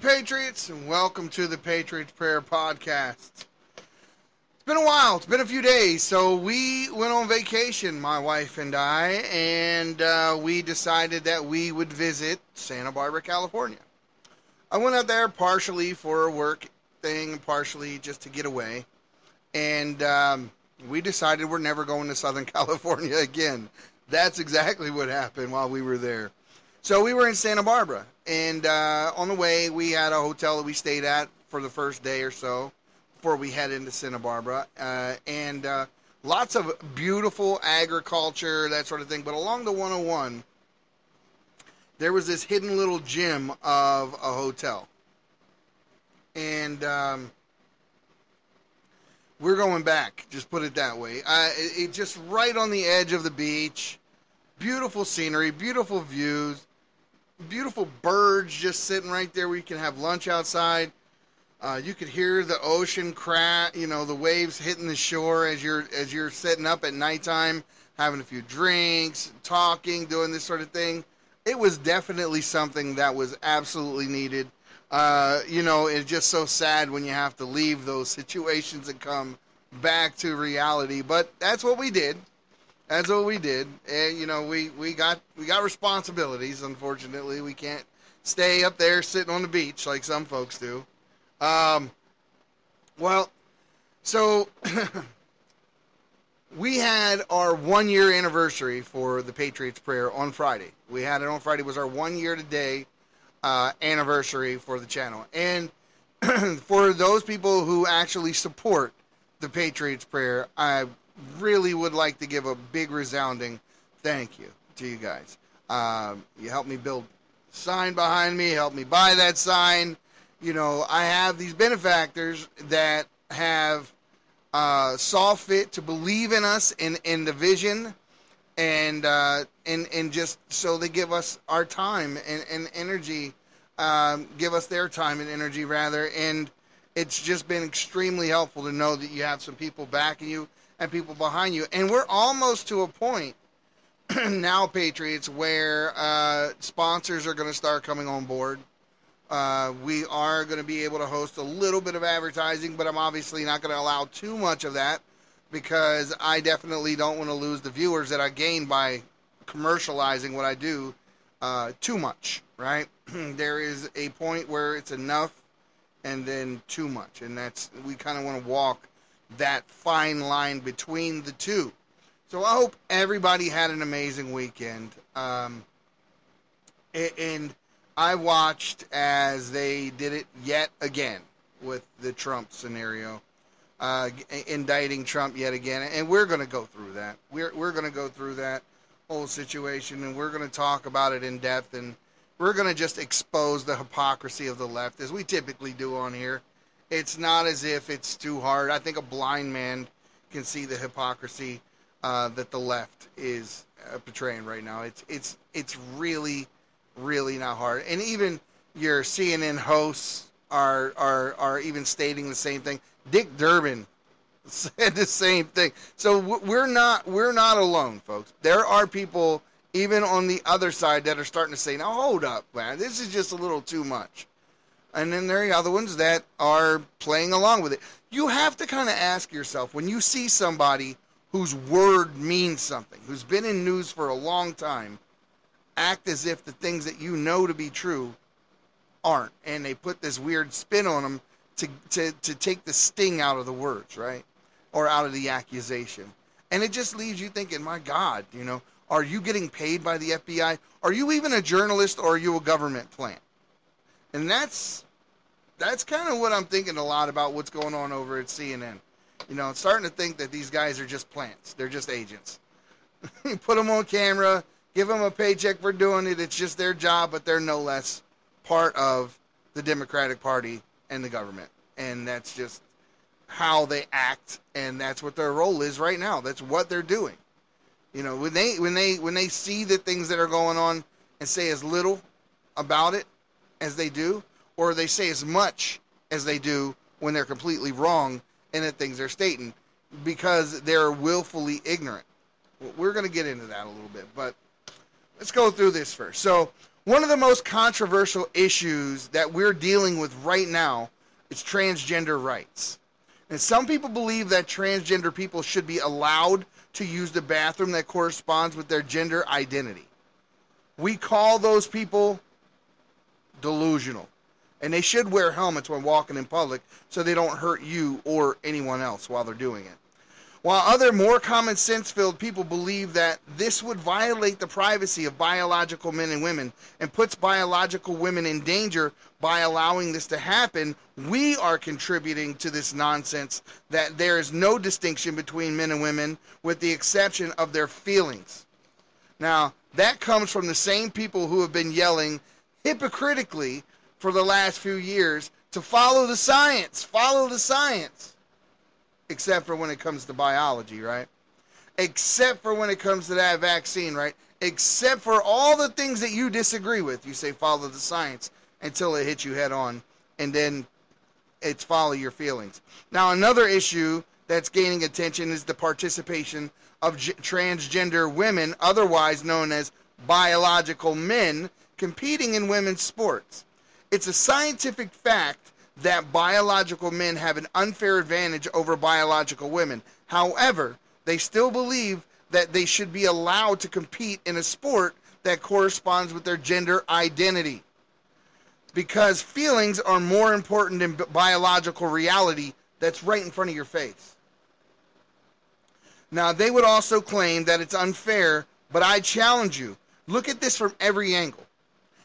Patriots, and welcome to the Patriots Prayer Podcast. It's been a while, it's been a few days, so we went on vacation, my wife and I, and uh, we decided that we would visit Santa Barbara, California. I went out there partially for a work thing, partially just to get away, and um, we decided we're never going to Southern California again. That's exactly what happened while we were there. So we were in Santa Barbara, and uh, on the way we had a hotel that we stayed at for the first day or so before we head into Santa Barbara, uh, and uh, lots of beautiful agriculture, that sort of thing. But along the 101, there was this hidden little gem of a hotel, and um, we're going back. Just put it that way. It just right on the edge of the beach. Beautiful scenery, beautiful views, beautiful birds just sitting right there you can have lunch outside. Uh, you could hear the ocean crack, you know, the waves hitting the shore as you're as you're sitting up at nighttime, having a few drinks, talking, doing this sort of thing. It was definitely something that was absolutely needed. Uh, you know, it's just so sad when you have to leave those situations and come back to reality. But that's what we did. That's what we did. And you know, we, we got we got responsibilities. Unfortunately, we can't stay up there sitting on the beach like some folks do. Um, well, so we had our one year anniversary for the Patriots prayer on Friday. We had it on Friday. It was our one year today uh, anniversary for the channel. And for those people who actually support the Patriots prayer, I really would like to give a big resounding thank you to you guys. Um, you helped me build sign behind me, helped me buy that sign. You know, I have these benefactors that have uh, saw fit to believe in us in in the vision, and uh, and and just so they give us our time and, and energy, um, give us their time and energy rather, and it's just been extremely helpful to know that you have some people backing you and people behind you, and we're almost to a point now, Patriots, where uh, sponsors are going to start coming on board. Uh, we are going to be able to host a little bit of advertising, but I'm obviously not going to allow too much of that because I definitely don't want to lose the viewers that I gain by commercializing what I do uh, too much, right? there is a point where it's enough and then too much, and that's we kind of want to walk that fine line between the two. So I hope everybody had an amazing weekend. Um, and I watched as they did it yet again with the Trump scenario, uh, indicting Trump yet again. And we're going to go through that. We're, we're going to go through that whole situation and we're going to talk about it in depth. And we're going to just expose the hypocrisy of the left as we typically do on here. It's not as if it's too hard. I think a blind man can see the hypocrisy uh, that the left is uh, portraying right now. It's it's it's really really not hard. And even your CNN hosts are are are even stating the same thing. Dick Durbin said the same thing. So we're not we're not alone, folks. There are people even on the other side that are starting to say, "Now hold up, man. This is just a little too much." And then there are other ones that are playing along with it. You have to kind of ask yourself when you see somebody whose word means something, who's been in news for a long time, act as if the things that you know to be true aren't. And they put this weird spin on them to, to, to take the sting out of the words, right? Or out of the accusation. And it just leaves you thinking, my God, you know, are you getting paid by the FBI? Are you even a journalist or are you a government plant? And that's that's kind of what I'm thinking a lot about what's going on over at CNN. You know, I'm starting to think that these guys are just plants. They're just agents. You Put them on camera, give them a paycheck for doing it. It's just their job, but they're no less part of the Democratic Party and the government. And that's just how they act, and that's what their role is right now. That's what they're doing. You know, when they when they when they see the things that are going on and say as little about it as they do, or they say as much as they do when they're completely wrong in the things they're stating because they're willfully ignorant. We're going to get into that a little bit, but let's go through this first. So, One of the most controversial issues that we're dealing with right now is transgender rights. And some people believe that transgender people should be allowed to use the bathroom that corresponds with their gender identity. We call those people delusional. And they should wear helmets when walking in public so they don't hurt you or anyone else while they're doing it. While other more common sense filled people believe that this would violate the privacy of biological men and women and puts biological women in danger by allowing this to happen, we are contributing to this nonsense that there is no distinction between men and women with the exception of their feelings. Now, that comes from the same people who have been yelling hypocritically for the last few years to follow the science, follow the science except for when it comes to biology, right? Except for when it comes to that vaccine, right? Except for all the things that you disagree with. You say follow the science until it hits you head on, and then it's follow your feelings. Now, another issue that's gaining attention is the participation of transgender women, otherwise known as biological men, competing in women's sports. It's a scientific fact that biological men have an unfair advantage over biological women. However, they still believe that they should be allowed to compete in a sport that corresponds with their gender identity. Because feelings are more important than biological reality that's right in front of your face. Now, they would also claim that it's unfair, but I challenge you look at this from every angle.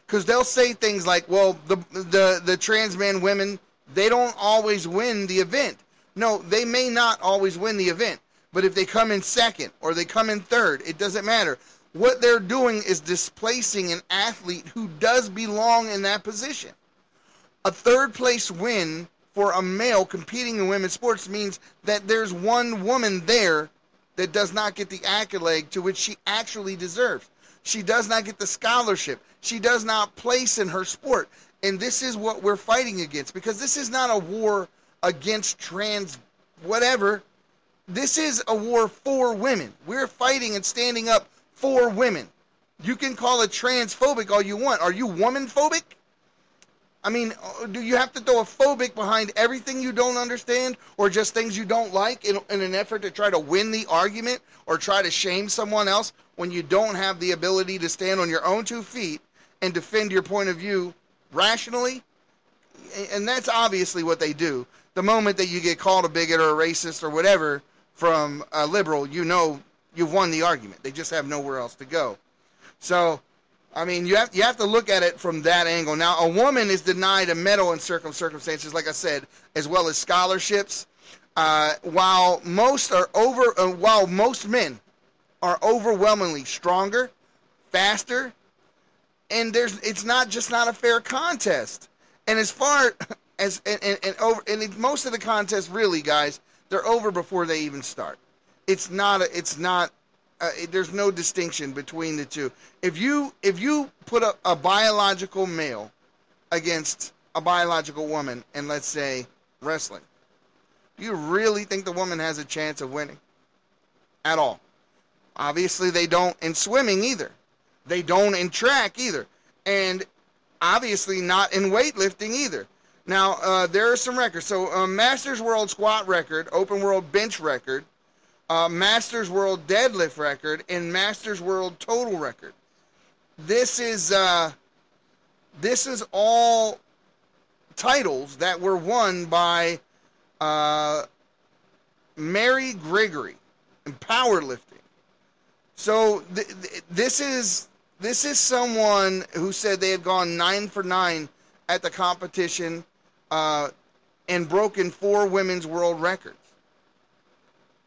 Because they'll say things like, well, the, the, the trans men, women, they don't always win the event. No, they may not always win the event, but if they come in second or they come in third, it doesn't matter. What they're doing is displacing an athlete who does belong in that position. A third place win for a male competing in women's sports means that there's one woman there that does not get the accolade to which she actually deserves. She does not get the scholarship. She does not place in her sport. And this is what we're fighting against because this is not a war against trans whatever. This is a war for women. We're fighting and standing up for women. You can call it transphobic all you want. Are you woman phobic? I mean, uh, do you have to throw a phobic behind everything you don't understand or just things you don't like in, in, an effort to try to win the argument or try to shame someone else when you don't have the ability to stand on your own two feet and defend your point of view rationally, and that's obviously what they do. The moment that you get called a bigot or a racist or whatever from a liberal, you know you've won the argument. They just have nowhere else to go. So, I mean, you have you have to look at it from that angle. Now, a woman is denied a medal in certain circumstances, like I said, as well as scholarships. Uh, while most are over, uh, while most men are overwhelmingly stronger, faster, and there's it's not just not a fair contest. And as far as and, and, and over and most of the contests really, guys, they're over before they even start. It's not a, it's not uh, it, there's no distinction between the two. If you if you put a, a biological male against a biological woman, and let's say wrestling, do you really think the woman has a chance of winning? At all. Obviously, they don't in swimming either. They don't in track either. And obviously not in weightlifting either. Now, uh, there are some records. So, uh, Masters World Squat record, Open World Bench record, uh, Masters World Deadlift record, and Masters World Total record. This is uh, this is all titles that were won by uh, Mary Gregory in powerlifting. So th- th- this is this is someone who said they had gone nine for nine at the competition uh, and broken four women's world records.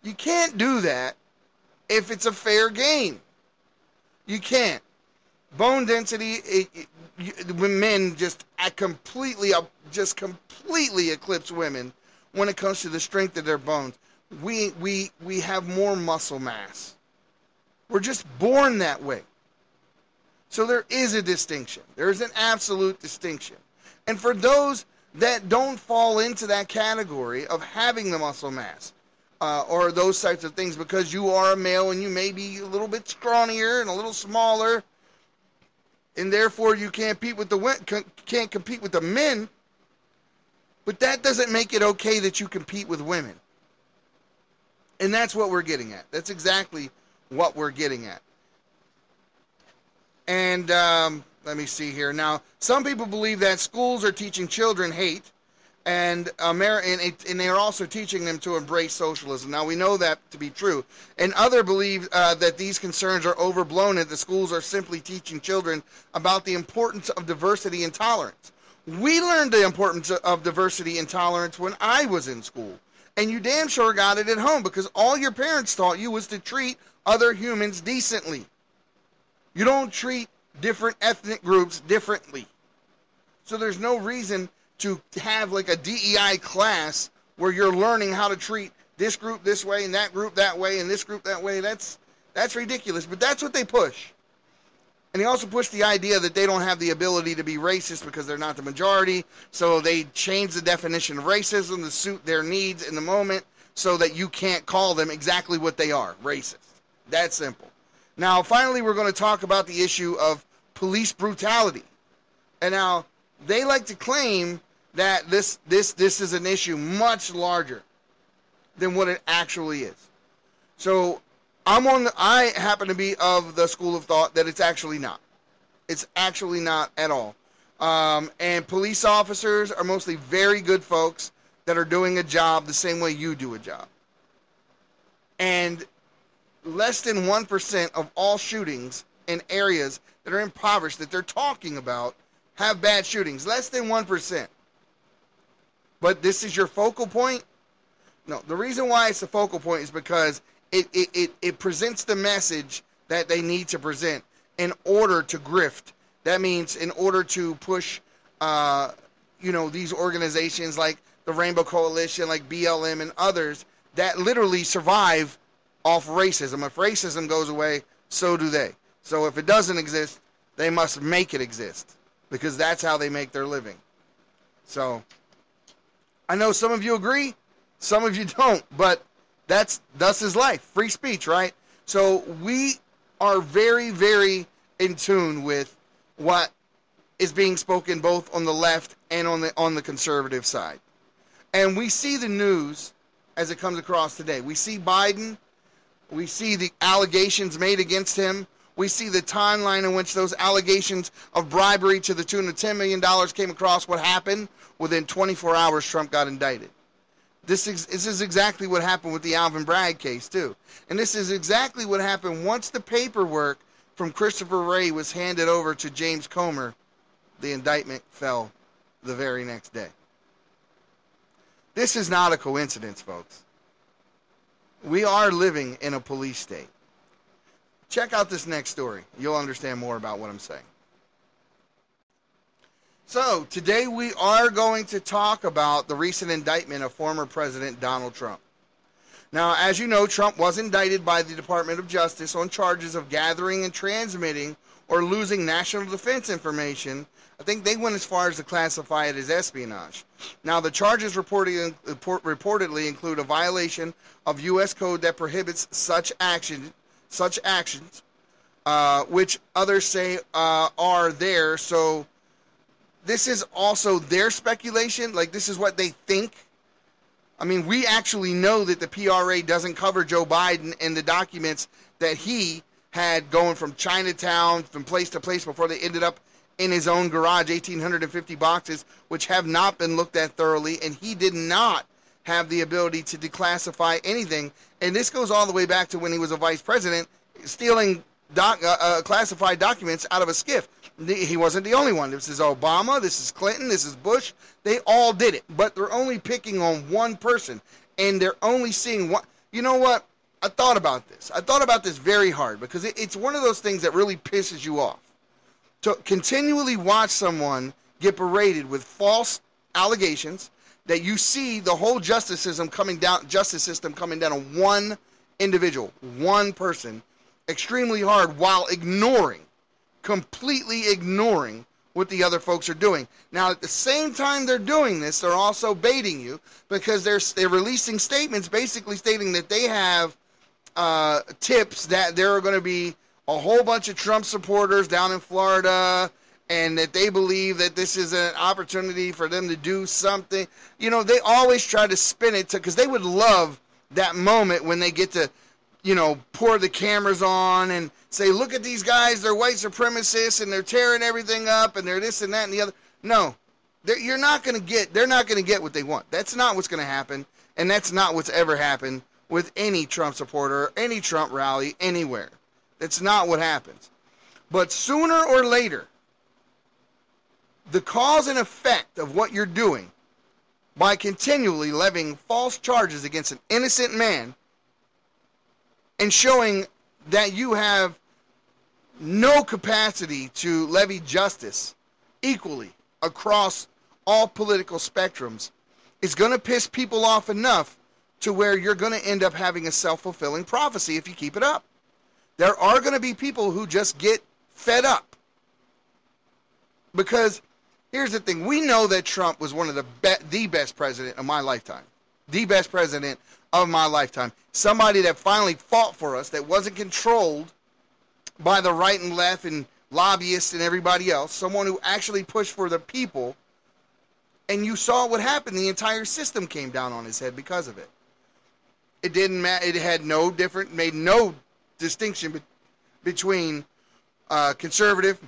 You can't do that if it's a fair game. You can't. Bone density, it, it, you, men just completely, just completely eclipse women when it comes to the strength of their bones. We we we have more muscle mass. We're just born that way. So there is a distinction. There is an absolute distinction. And for those that don't fall into that category of having the muscle mass uh, or those types of things because you are a male and you may be a little bit scrawnier and a little smaller, and therefore you can't compete with the can't compete with the men. But that doesn't make it okay that you compete with women. And that's what we're getting at. That's exactly what we're getting at. And um, let me see here. Now, some people believe that schools are teaching children hate, and, Amer- and, it, and they are also teaching them to embrace socialism. Now, we know that to be true. And other believe uh, that these concerns are overblown and the schools are simply teaching children about the importance of diversity and tolerance. We learned the importance of diversity and tolerance when I was in school. And you damn sure got it at home because all your parents taught you was to treat other humans decently. You don't treat different ethnic groups differently. So there's no reason to have like a DEI class where you're learning how to treat this group this way and that group that way and this group that way. That's that's ridiculous, but that's what they push. And they also push the idea that they don't have the ability to be racist because they're not the majority. So they change the definition of racism to suit their needs in the moment so that you can't call them exactly what they are racist. That simple. Now, finally, we're going to talk about the issue of police brutality. And now they like to claim that this this this is an issue much larger than what it actually is. So I'm on the, I happen to be of the school of thought that it's actually not. It's actually not at all. Um, and police officers are mostly very good folks that are doing a job the same way you do a job. And less than 1% of all shootings in areas that are impoverished that they're talking about have bad shootings. Less than 1%. But this is your focal point? No, the reason why it's a focal point is because it, it, it, it presents the message that they need to present in order to grift. That means in order to push, uh, you know, these organizations like the Rainbow Coalition, like BLM and others that literally survive off racism. If racism goes away, so do they. So if it doesn't exist, they must make it exist because that's how they make their living. So I know some of you agree, some of you don't, but that's thus is life. Free speech, right? So we are very, very in tune with what is being spoken both on the left and on the on the conservative side. And we see the news as it comes across today. We see Biden, we see the allegations made against him. We see the timeline in which those allegations of bribery to the tune of $10 million came across. What happened? Within 24 hours, Trump got indicted. This is, this is exactly what happened with the Alvin Bragg case, too. And this is exactly what happened once the paperwork from Christopher Wray was handed over to James Comer. The indictment fell the very next day. This is not a coincidence, folks. We are living in a police state. Check out this next story. You'll understand more about what I'm saying. So, today we are going to talk about the recent indictment of former President Donald Trump. Now, as you know, Trump was indicted by the Department of Justice on charges of gathering and transmitting or losing national defense information. I think they went as far as to classify it as espionage. Now, the charges reported, reportedly include a violation of U.S. code that prohibits such action, such actions, uh, which others say uh, are there. So this is also their speculation. Like, this is what they think. I mean, we actually know that the PRA doesn't cover Joe Biden and the documents that he had going from Chinatown, from place to place before they ended up in his own garage, 1,850 boxes, which have not been looked at thoroughly. And he did not have the ability to declassify anything. And this goes all the way back to when he was a vice president, stealing doc, uh, uh, classified documents out of a SCIF. He wasn't the only one. This is Obama, this is Clinton, this is Bush. They all did it, but they're only picking on one person, and they're only seeing one. You know what? I thought about this. I thought about this very hard because it, it's one of those things that really pisses you off. To continually watch someone get berated with false allegations that you see the whole justice system coming down, justice system coming down on one individual, one person, extremely hard while ignoring, completely ignoring what the other folks are doing. Now, at the same time they're doing this, they're also baiting you because they're they're releasing statements basically stating that they have uh, tips that there are going to be a whole bunch of Trump supporters down in Florida and that they believe that this is an opportunity for them to do something. You know, they always try to spin it because they would love that moment when they get to, you know, pour the cameras on and say, "Look at these guys! They're white supremacists and they're tearing everything up and they're this and that and the other." No, you're not going to get. They're not going to get what they want. That's not what's going to happen, and that's not what's ever happened with any Trump supporter, or any Trump rally, anywhere. That's not what happens. But sooner or later, the cause and effect of what you're doing by continually levying false charges against an innocent man and showing that you have no capacity to levy justice equally across all political spectrums is going to piss people off enough to where you're going to end up having a self fulfilling prophecy if you keep it up. There are going to be people who just get fed up. Because here's the thing we know that Trump was one of the, be- the best president of my lifetime. The best president of my lifetime. Somebody that finally fought for us, that wasn't controlled by the right and left and lobbyists and everybody else. Someone who actually pushed for the people. And you saw what happened. The entire system came down on his head because of it. It didn't matter. It had no different, made no distinction be- between uh, conservative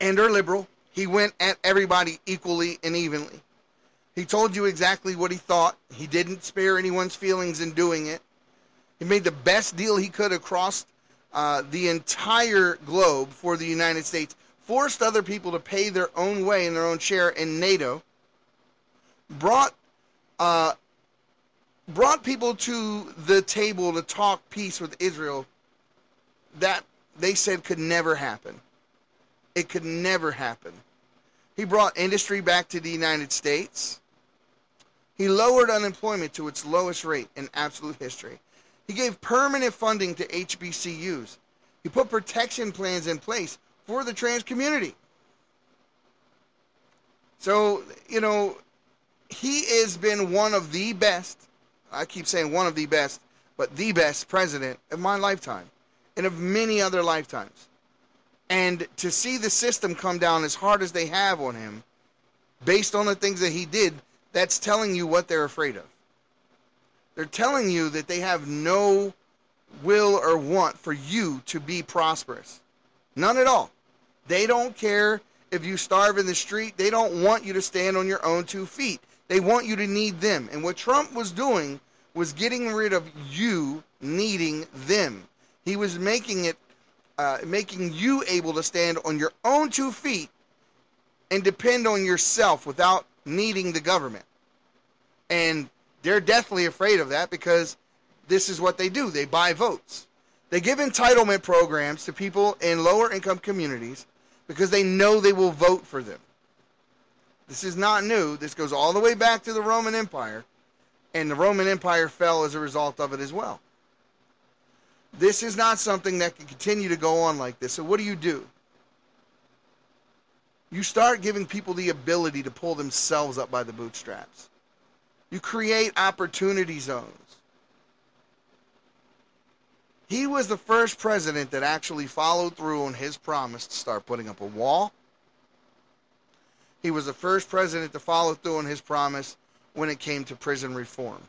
and or liberal. He went at everybody equally and evenly. He told you exactly what he thought. He didn't spare anyone's feelings in doing it. He made the best deal he could across uh, the entire globe for the United States. Forced other people to pay their own way and their own share in NATO. Brought uh, brought people to the table to talk peace with Israel that they said could never happen. It could never happen. He brought industry back to the United States. He lowered unemployment to its lowest rate in absolute history. He gave permanent funding to HBCUs. He put protection plans in place for the trans community. So, you know, he has been one of the best I keep saying one of the best, but the best president of my lifetime and of many other lifetimes. And to see the system come down as hard as they have on him, based on the things that he did, that's telling you what they're afraid of. They're telling you that they have no will or want for you to be prosperous. None at all. They don't care if you starve in the street. They don't want you to stand on your own two feet. They want you to need them. And what Trump was doing was getting rid of you needing them. He was making it, uh, making you able to stand on your own two feet and depend on yourself without needing the government. And they're deathly afraid of that because this is what they do they buy votes. They give entitlement programs to people in lower income communities because they know they will vote for them. This is not new. This goes all the way back to the Roman Empire, and the Roman Empire fell as a result of it as well. This is not something that can continue to go on like this. So, what do you do? You start giving people the ability to pull themselves up by the bootstraps. You create opportunity zones. He was the first president that actually followed through on his promise to start putting up a wall, he was the first president to follow through on his promise when it came to prison reform.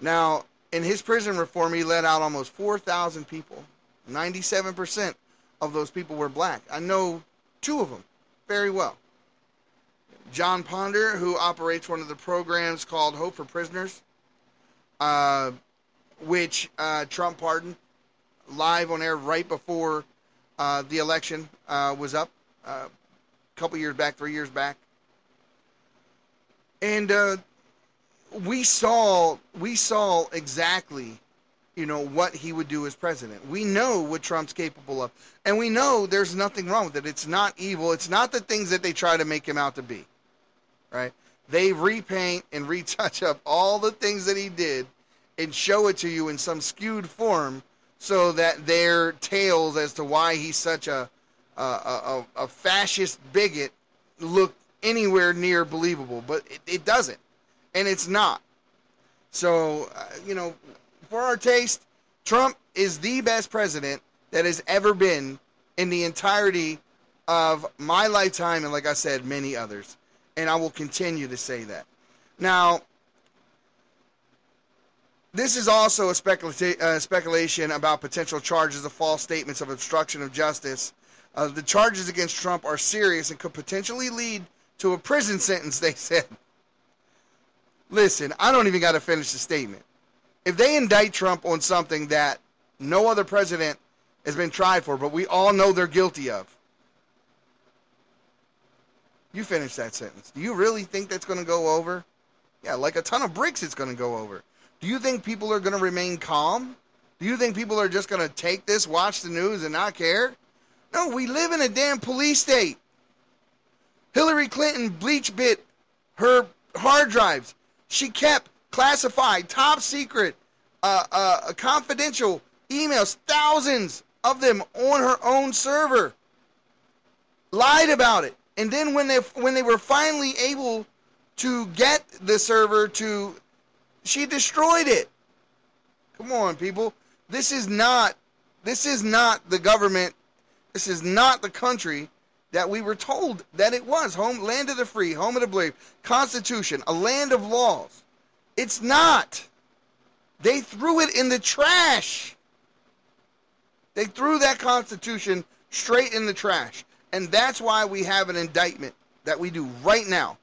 Now, in his prison reform, he let out almost 4,000 people. 97% of those people were black. I know two of them very well. Jon Ponder, who operates one of the programs called Hope for Prisoners, uh, which uh, Trump pardoned live on air right before uh, the election uh, was up a couple years back, three years back, and uh, we saw we saw exactly, you know, what he would do as president. We know what Trump's capable of, and we know there's nothing wrong with it. It's not evil. It's not the things that they try to make him out to be, right? They repaint and retouch up all the things that he did and show it to you in some skewed form so that their tales as to why he's such a a, a, fascist bigot look anywhere near believable, but it, it doesn't, and it's not. So, uh, you know, for our taste, Trump is the best president that has ever been in the entirety of my lifetime, and like I said, many others. And I will continue to say that. Now, this is also a specula- uh, speculation about potential charges of false statements of obstruction of justice. Uh, the charges against Trump are serious and could potentially lead to a prison sentence, they said. Listen, I don't even got to finish the statement. If they indict Trump on something that no other president has been tried for, but we all know they're guilty of, you finish that sentence. Do you really think that's going to go over? Yeah, like a ton of bricks, it's going to go over. Do you think people are going to remain calm? Do you think people are just going to take this, watch the news, and not care? No, we live in a damn police state. Hillary Clinton BleachBit her hard drives. She kept classified, top secret, uh, uh, confidential emails, thousands of them on her own server. Lied about it, and then when they when they were finally able to get the server to, she destroyed it. Come on, people. This is not this is not the government. This is not the country that we were told that it was home land of the free, home of the brave, constitution, a land of laws. It's not. They threw it in the trash. They threw that constitution straight in the trash. And that's why we have an indictment that we do right now.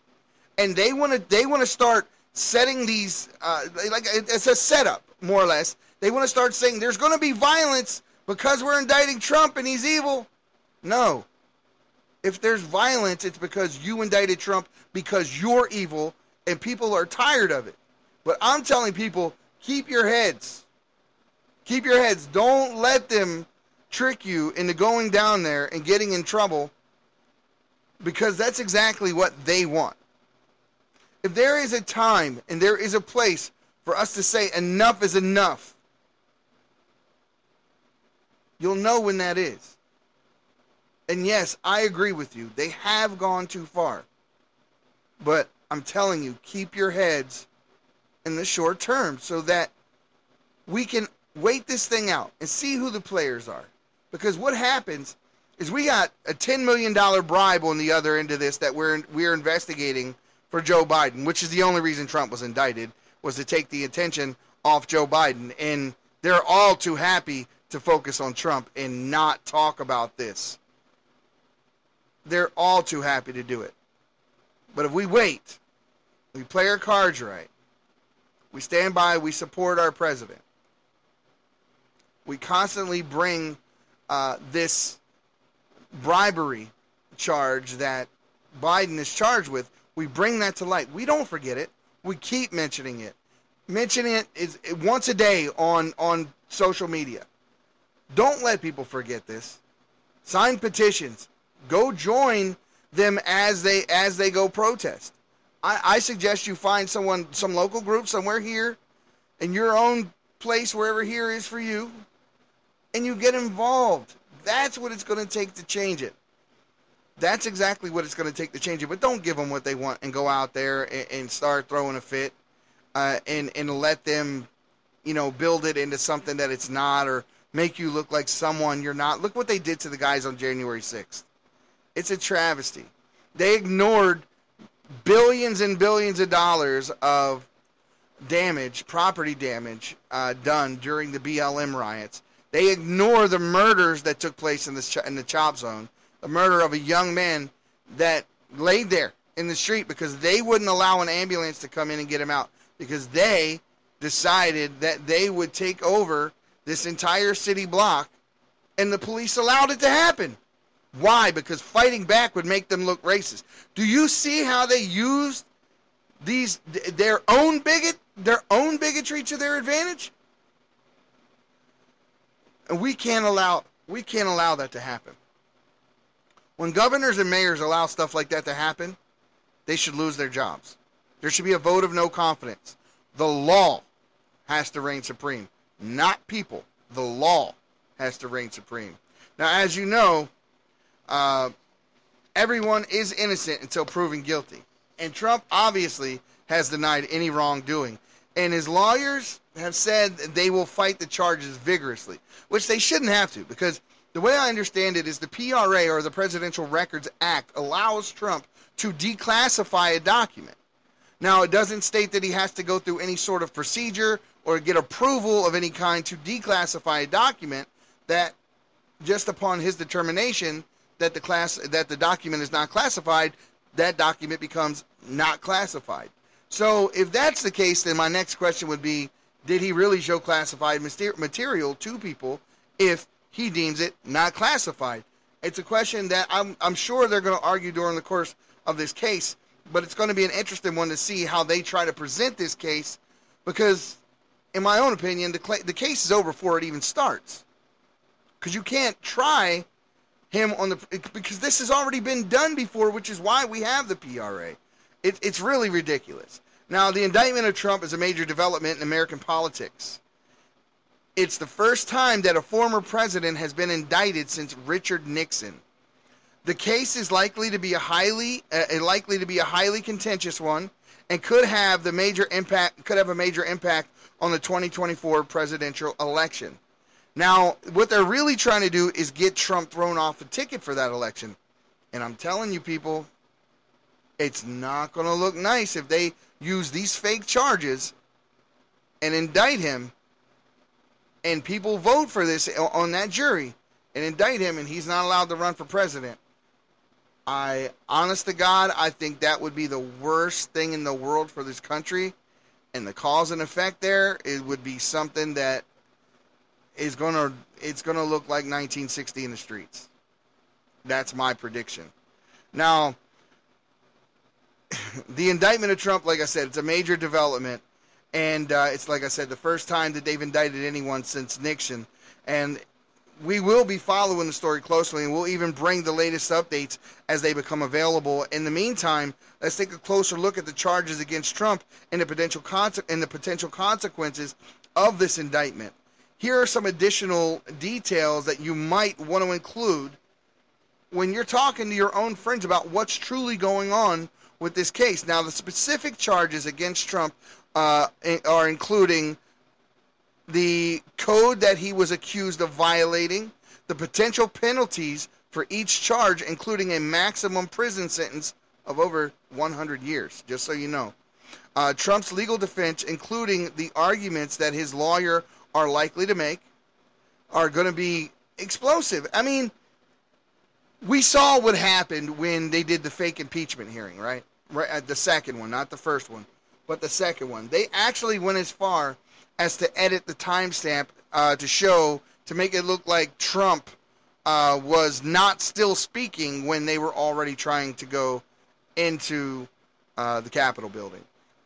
And they want to they want to start setting these uh, like it's a setup more or less. They want to start saying there's going to be violence because we're indicting Trump and he's evil. No. If there's violence, it's because you indicted Trump because you're evil and people are tired of it. But I'm telling people, keep your heads. Keep your heads. Don't let them trick you into going down there and getting in trouble because that's exactly what they want. If there is a time and there is a place for us to say enough is enough, you'll know when that is. And yes, I agree with you. They have gone too far. But I'm telling you, keep your heads in the short term so that we can wait this thing out and see who the players are. Because what happens is we got a $10 million bribe on the other end of this that we're, we're investigating for Joe Biden, which is the only reason Trump was indicted, was to take the attention off Joe Biden. And they're all too happy to focus on Trump and not talk about this. They're all too happy to do it. But if we wait, we play our cards right, we stand by, we support our president, we constantly bring uh, this bribery charge that Biden is charged with, we bring that to light. We don't forget it. We keep mentioning it. Mentioning it is once a day on on social media. Don't let people forget this. Sign petitions. Go join them as they as they go protest. I, I suggest you find someone, some local group somewhere here, in your own place, wherever here is for you, and you get involved. That's what it's going to take to change it. That's exactly what it's going to take to change it. But don't give them what they want and go out there and, and start throwing a fit, uh, and and let them, you know, build it into something that it's not, or make you look like someone you're not. Look what they did to the guys on January 6th. It's a travesty. They ignored billions and billions of dollars of damage, property damage, uh, done during the BLM riots. They ignore the murders that took place in the ch- in the chop zone. The murder of a young man that laid there in the street because they wouldn't allow an ambulance to come in and get him out because they decided that they would take over this entire city block and the police allowed it to happen. Why? Because fighting back would make them look racist. Do you see how they used these their own bigot, their own bigotry to their advantage? And we can't allow we can't allow that to happen. When governors and mayors allow stuff like that to happen, they should lose their jobs. There should be a vote of no confidence. The law has to reign supreme, not people. The law has to reign supreme. Now, as you know, uh, everyone is innocent until proven guilty. And Trump obviously has denied any wrongdoing. And his lawyers have said they will fight the charges vigorously, which they shouldn't have to because the way I understand it is the PRA or the Presidential Records Act allows Trump to declassify a document. Now, it doesn't state that he has to go through any sort of procedure or get approval of any kind to declassify a document that just upon his determination that the class that the document is not classified, that document becomes not classified. So if that's the case, then my next question would be, did he really show classified material to people if he deems it not classified? It's a question that I'm, I'm sure they're going to argue during the course of this case, but it's going to be an interesting one to see how they try to present this case because, in my own opinion, the, the case is over before it even starts because you can't try him on the because this has already been done before, which is why we have the PRA. It, it's really ridiculous. Now, the indictment of Trump is a major development in American politics. It's the first time that a former president has been indicted since Richard Nixon. The case is likely to be a highly uh, likely to be a highly contentious one and could have the major impact could have a major impact on the 2024 presidential election. Now, what they're really trying to do is get Trump thrown off the ticket for that election. And I'm telling you, people, it's not going to look nice if they use these fake charges and indict him and people vote for this on that jury and indict him and he's not allowed to run for president. I, honest to God, I think that would be the worst thing in the world for this country. And the cause and effect there, it would be something that is gonna it's gonna look like 1960 in the streets. That's my prediction. Now, the indictment of Trump, like I said, it's a major development, and uh, it's like I said, the first time that they've indicted anyone since Nixon, and we will be following the story closely, and we'll even bring the latest updates as they become available. In the meantime, let's take a closer look at the charges against Trump and the potential con- and the potential consequences of this indictment here are some additional details that you might want to include when you're talking to your own friends about what's truly going on with this case. Now, the specific charges against Trump uh, are including the code that he was accused of violating, the potential penalties for each charge, including a maximum prison sentence of over 100 years, just so you know. Uh, Trump's legal defense, including the arguments that his lawyer are likely to make are going to be explosive. I mean, we saw what happened when they did the fake impeachment hearing, right? Right, the second one, not the first one, but the second one. They actually went as far as to edit the timestamp uh, to show to make it look like Trump uh, was not still speaking when they were already trying to go into uh, the Capitol building.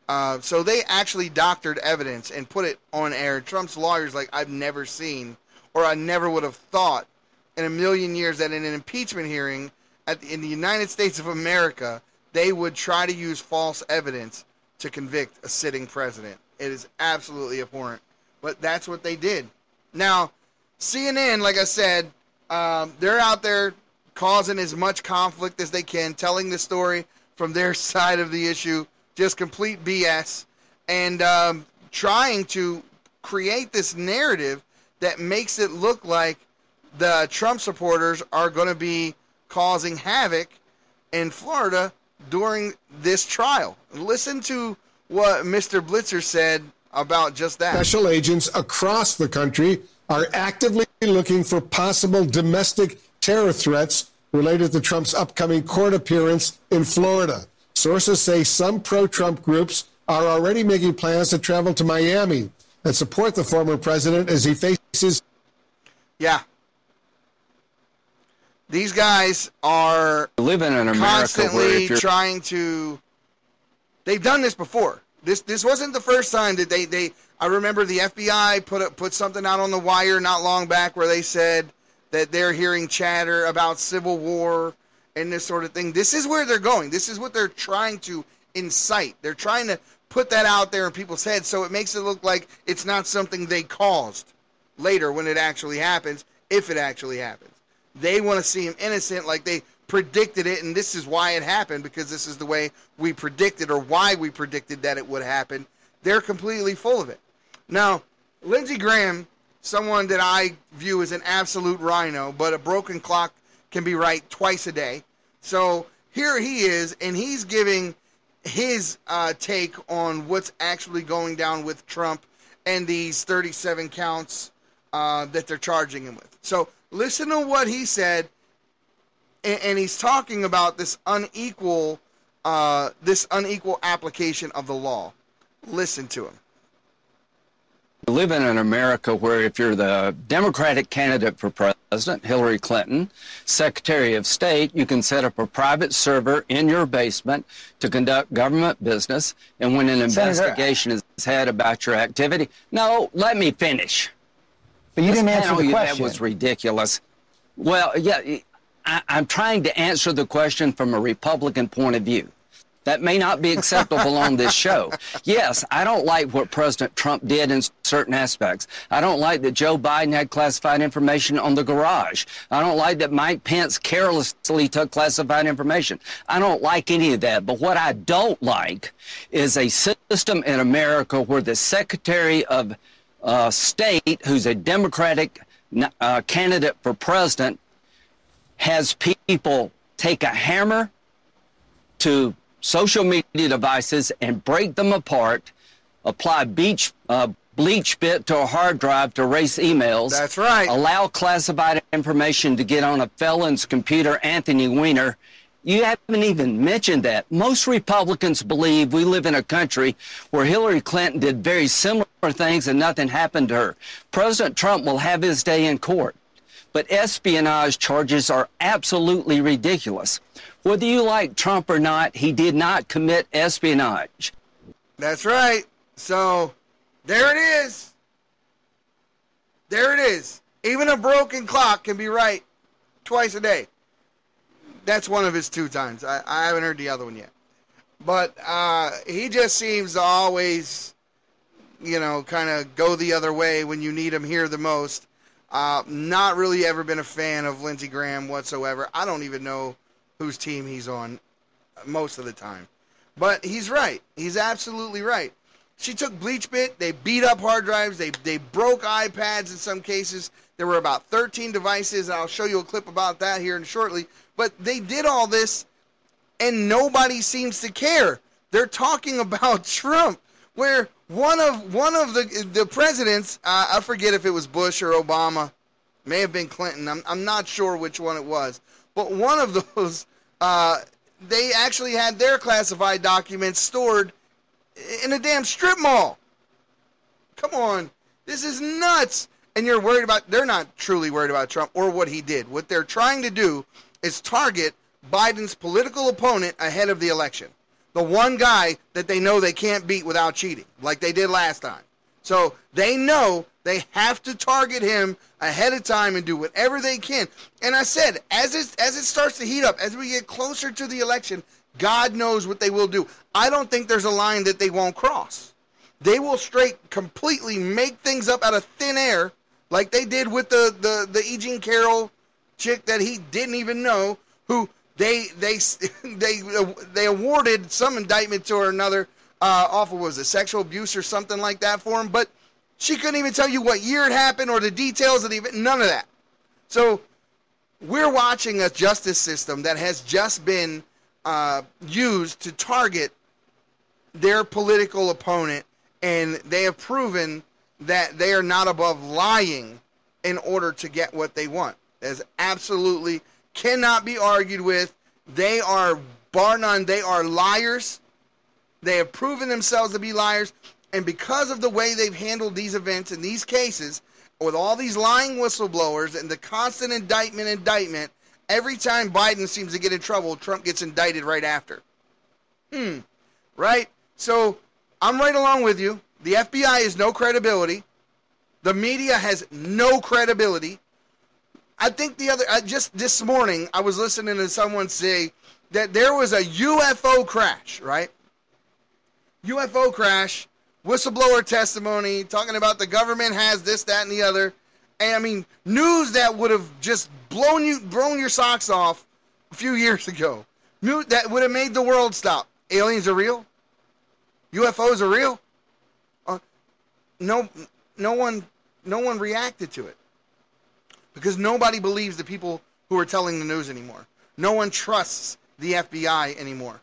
Uh, so they actually doctored evidence and put it on air. Trump's lawyers like I've never seen, or I never would have thought in a million years that in an impeachment hearing at in the United States of America they would try to use false evidence to convict a sitting president. It is absolutely abhorrent, but that's what they did. Now, CNN, like I said, um, they're out there causing as much conflict as they can, telling the story from their side of the issue just complete BS, and um, trying to create this narrative that makes it look like the Trump supporters are going to be causing havoc in Florida during this trial. Listen to what Mr. Blitzer said about just that. Special agents across the country are actively looking for possible domestic terror threats related to Trump's upcoming court appearance in Florida. Sources say some pro Trump groups are already making plans to travel to Miami and support the former president as he faces. Yeah. These guys are living in America constantly trying to. They've done this before. This this wasn't the first time that they they. I remember the FBI put a, put something out on the wire not long back where they said that they're hearing chatter about civil war and this sort of thing. This is where they're going. This is what they're trying to incite. They're trying to put that out there in people's heads so it makes it look like it's not something they caused later when it actually happens, if it actually happens. They want to see him innocent like they predicted it, and this is why it happened because this is the way we predicted or why we predicted that it would happen. they're completely full of it. Now, Lindsey Graham, someone that I view as an absolute RINO, but a broken clock can be right twice a day. So here he is, and he's giving his uh, take on what's actually going down with Trump and these 37 counts uh, that they're charging him with. So listen to what he said, and, and he's talking about this unequal, uh, this unequal application of the law. Listen to him. We live in an America where if you're the Democratic candidate for president, Hillary Clinton, Secretary of State, you can set up a private server in your basement to conduct government business. And when an Senator, investigation is had about your activity, no, let me finish. But you didn't answer the question. That was ridiculous. Well, yeah, I, I'm trying to answer the question from a Republican point of view. That may not be acceptable on this show. Yes, I don't like what President Trump did in certain aspects. I don't like that Joe Biden had classified information on the garage. I don't like that Mike Pence carelessly took classified information. I don't like any of that. But what I don't like is a system in America where the Secretary of uh, State, who's a Democratic uh, candidate for president, has people take a hammer to social media devices and break them apart, apply beach, uh, BleachBit to a hard drive to erase emails. That's right. Allow classified information to get on a felon's computer, Anthony Weiner. You haven't even mentioned that. Most Republicans believe we live in a country where Hillary Clinton did very similar things and nothing happened to her. President Trump will have his day in court. But espionage charges are absolutely ridiculous. Whether you like Trump or not, he did not commit espionage. That's right. So there it is. There it is. Even a broken clock can be right twice a day. That's one of his two times. I, I haven't heard the other one yet. But uh, he just seems to always, you know, kind of go the other way when you need him here the most. Uh, not really ever been a fan of Lindsey Graham whatsoever. I don't even know whose team he's on most of the time. But he's right. He's absolutely right. She took BleachBit. They beat up hard drives. They they broke iPads in some cases. There were about 13 devices. I'll show you a clip about that here in shortly. But they did all this, and nobody seems to care. They're talking about Trump, where one of one of the the presidents, uh, I forget if it was Bush or Obama, may have been Clinton. I'm I'm not sure which one it was, but one of those, uh, they actually had their classified documents stored in a damn strip mall. Come on. This is nuts. And you're worried about, they're not truly worried about Trump or what he did. What they're trying to do is target Biden's political opponent ahead of the election. The one guy that they know they can't beat without cheating, like they did last time. So they know they have to target him ahead of time and do whatever they can. And I said, as it as it starts to heat up, as we get closer to the election, God knows what they will do. I don't think there's a line that they won't cross. They will straight completely make things up out of thin air, like they did with the the the E. Jean Carroll chick that he didn't even know, who they they they they awarded some indictment to her another uh, off of was it sexual abuse or something like that for him, but she couldn't even tell you what year it happened or the details of the event. None of that. So we're watching a justice system that has just been uh, used to target their political opponent, and they have proven that they are not above lying in order to get what they want. As absolutely cannot be argued with. They are bar none. They are liars. They have proven themselves to be liars. And because of the way they've handled these events and these cases, with all these lying whistleblowers and the constant indictment, indictment, every time Biden seems to get in trouble, Trump gets indicted right after. Hmm. Right? So I'm right along with you. The FBI has no credibility. The media has no credibility. I think the other, uh, just this morning, I was listening to someone say that there was a UFO crash, right? UFO crash whistleblower testimony talking about the government has this, that, and the other. And I mean, news that would have just blown you, blown your socks off a few years ago. New that would have made the world stop. Aliens are real. UFOs are real. Uh, no no one no one reacted to it because nobody believes the people who are telling the news anymore. No one trusts the FBI anymore.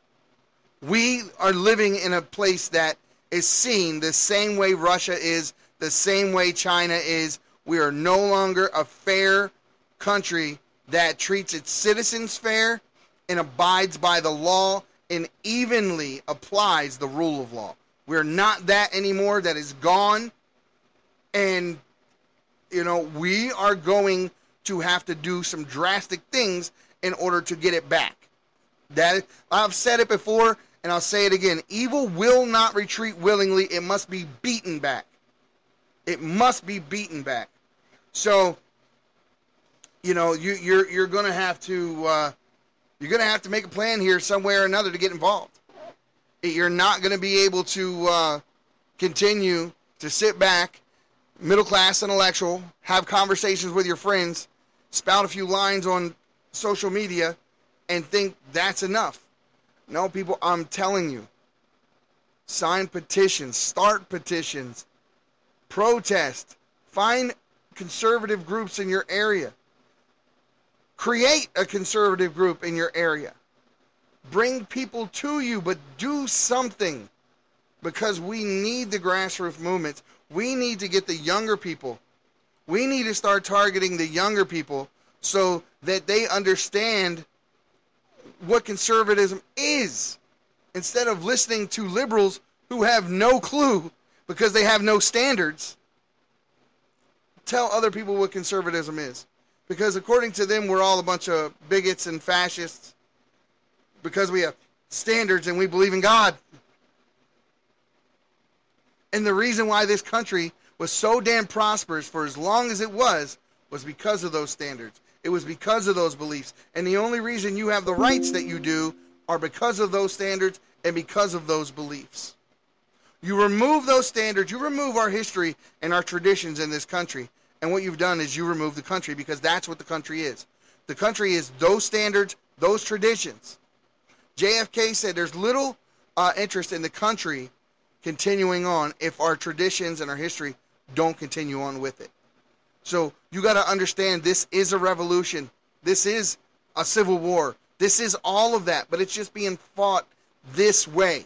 We are living in a place that is seen the same way Russia is, the same way China is. We are no longer a fair country that treats its citizens fair and abides by the law and evenly applies the rule of law. We're not that anymore. That is gone. And, you know, we are going to have to do some drastic things in order to get it back. That I've said it before and I'll say it again. Evil will not retreat willingly. It must be beaten back. It must be beaten back. So, you know, you, you're you're gonna have to uh, you're gonna have to make a plan here some way or another to get involved. You're not gonna be able to uh, continue to sit back, middle class intellectual, have conversations with your friends, spout a few lines on social media, and think that's enough. No, people, I'm telling you. Sign petitions, start petitions, protest, find conservative groups in your area. Create a conservative group in your area. Bring people to you, but do something because we need the grassroots movements. We need to get the younger people. We need to start targeting the younger people so that they understand what conservatism is instead of listening to liberals who have no clue because they have no standards. Tell other people what conservatism is. Because according to them, we're all a bunch of bigots and fascists because we have standards and we believe in God. And the reason why this country was so damn prosperous for as long as it was was because of those standards. It was because of those beliefs. And the only reason you have the rights that you do are because of those standards and because of those beliefs. You remove those standards, you remove our history and our traditions in this country. And what you've done is you remove the country because that's what the country is. The country is those standards, those traditions. JFK said there's little uh, interest in the country continuing on if our traditions and our history don't continue on with it. So you got to understand this is a revolution. This is a civil war. This is all of that, but it's just being fought this way.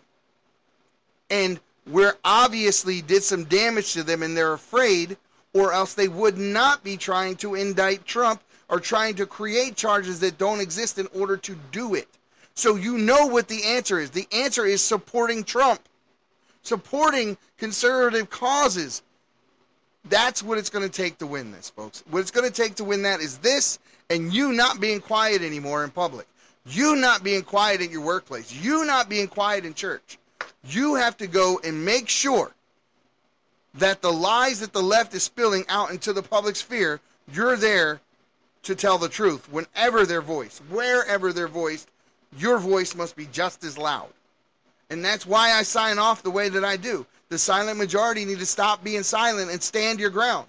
And we're obviously did some damage to them and they're afraid, or else they would not be trying to indict Trump or trying to create charges that don't exist in order to do it. So you know what the answer is. The answer is supporting Trump, supporting conservative causes, that's what it's going to take to win this, folks. What it's going to take to win that is this and you not being quiet anymore in public. You not being quiet at your workplace. You not being quiet in church. You have to go and make sure that the lies that the left is spilling out into the public sphere, you're there to tell the truth whenever they're voiced, wherever they're voiced, your voice must be just as loud. And that's why I sign off the way that I do the silent majority need to stop being silent and stand your ground.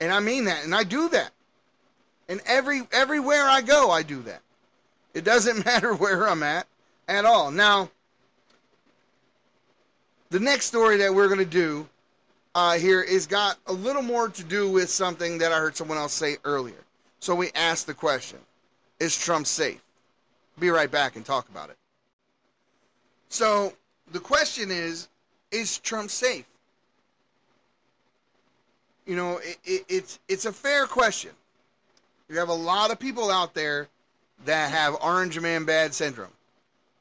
And I mean that, and I do that. And every everywhere I go, I do that. It doesn't matter where I'm at at all. Now, the next story that we're going to do uh, here is got a little more to do with something that I heard someone else say earlier. So we asked the question: Is Trump safe? Be right back and talk about it. So the question is is Trump safe? You know, it, it, it's it's a fair question. You have a lot of people out there that have orange man bad syndrome,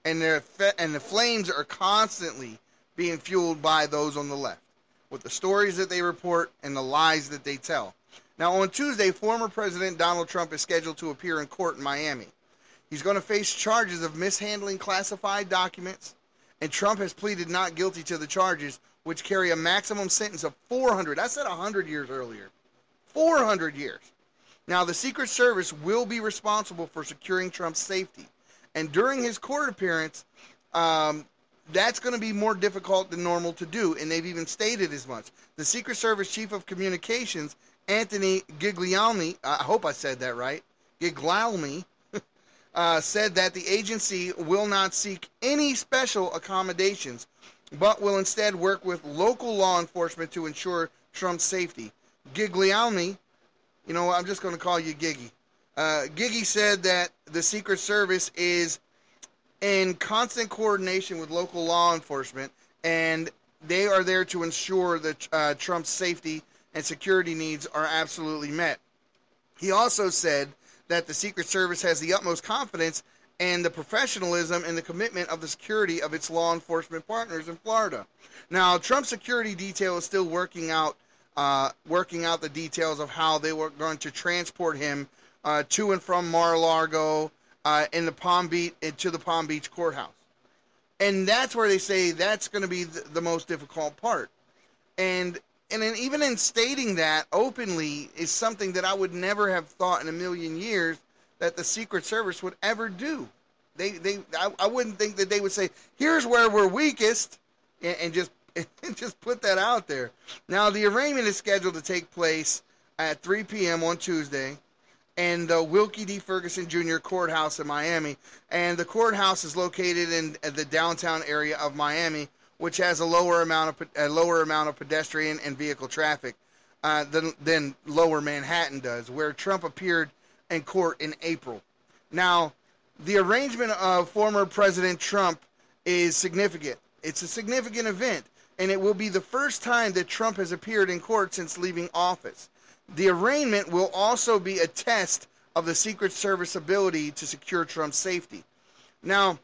and they and the flames are constantly being fueled by those on the left with the stories that they report and the lies that they tell. Now, on Tuesday, former President Donald Trump is scheduled to appear in court in Miami. He's going to face charges of mishandling classified documents, and Trump has pleaded not guilty to the charges, which carry a maximum sentence of 400. I said 100 years earlier. 400 years. Now, the Secret Service will be responsible for securing Trump's safety. And during his court appearance, um, that's going to be more difficult than normal to do, and they've even stated as much. The Secret Service Chief of Communications, Anthony Guglielmi, I hope I said that right, Guglielmi, uh, said that the agency will not seek any special accommodations but will instead work with local law enforcement to ensure Trump's safety. Gigliani, you know, I'm just going to call you Giggy. Uh, Giggy said that the Secret Service is in constant coordination with local law enforcement, and they are there to ensure that uh, Trump's safety and security needs are absolutely met. He also said that the Secret Service has the utmost confidence in the professionalism and the commitment of the security of its law enforcement partners in Florida. Now, Trump's security detail is still working out uh, working out the details of how they were going to transport him uh, to and from Mar-a-Lago uh, in the Palm Beach to the Palm Beach courthouse, and that's where they say that's going to be the, the most difficult part. And and then even in stating that openly is something that I would never have thought in a million years that the Secret Service would ever do. They they I, I wouldn't think that they would say here's where we're weakest and, and just and just put that out there. Now the arraignment is scheduled to take place at 3 p.m. on Tuesday and the Wilkie D. Ferguson Jr. Courthouse in Miami. And the courthouse is located in the downtown area of Miami, which has a lower amount of a lower amount of pedestrian and vehicle traffic uh, than than Lower Manhattan does, where Trump appeared in court in April. Now, the arrangement of former President Trump is significant. It's a significant event, and it will be the first time that Trump has appeared in court since leaving office. The arraignment will also be a test of the Secret Service ability to secure Trump's safety. Now,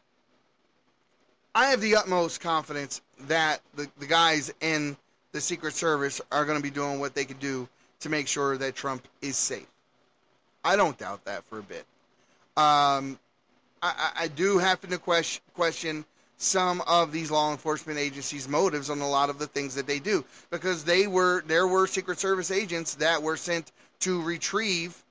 I have the utmost confidence that the, the guys in the Secret Service are going to be doing what they can do to make sure that Trump is safe. I don't doubt that for a bit. Um, I, I, do happen to question, question some of these law enforcement agencies' motives on a lot of the things that they do because they were there were Secret Service agents that were sent to retrieve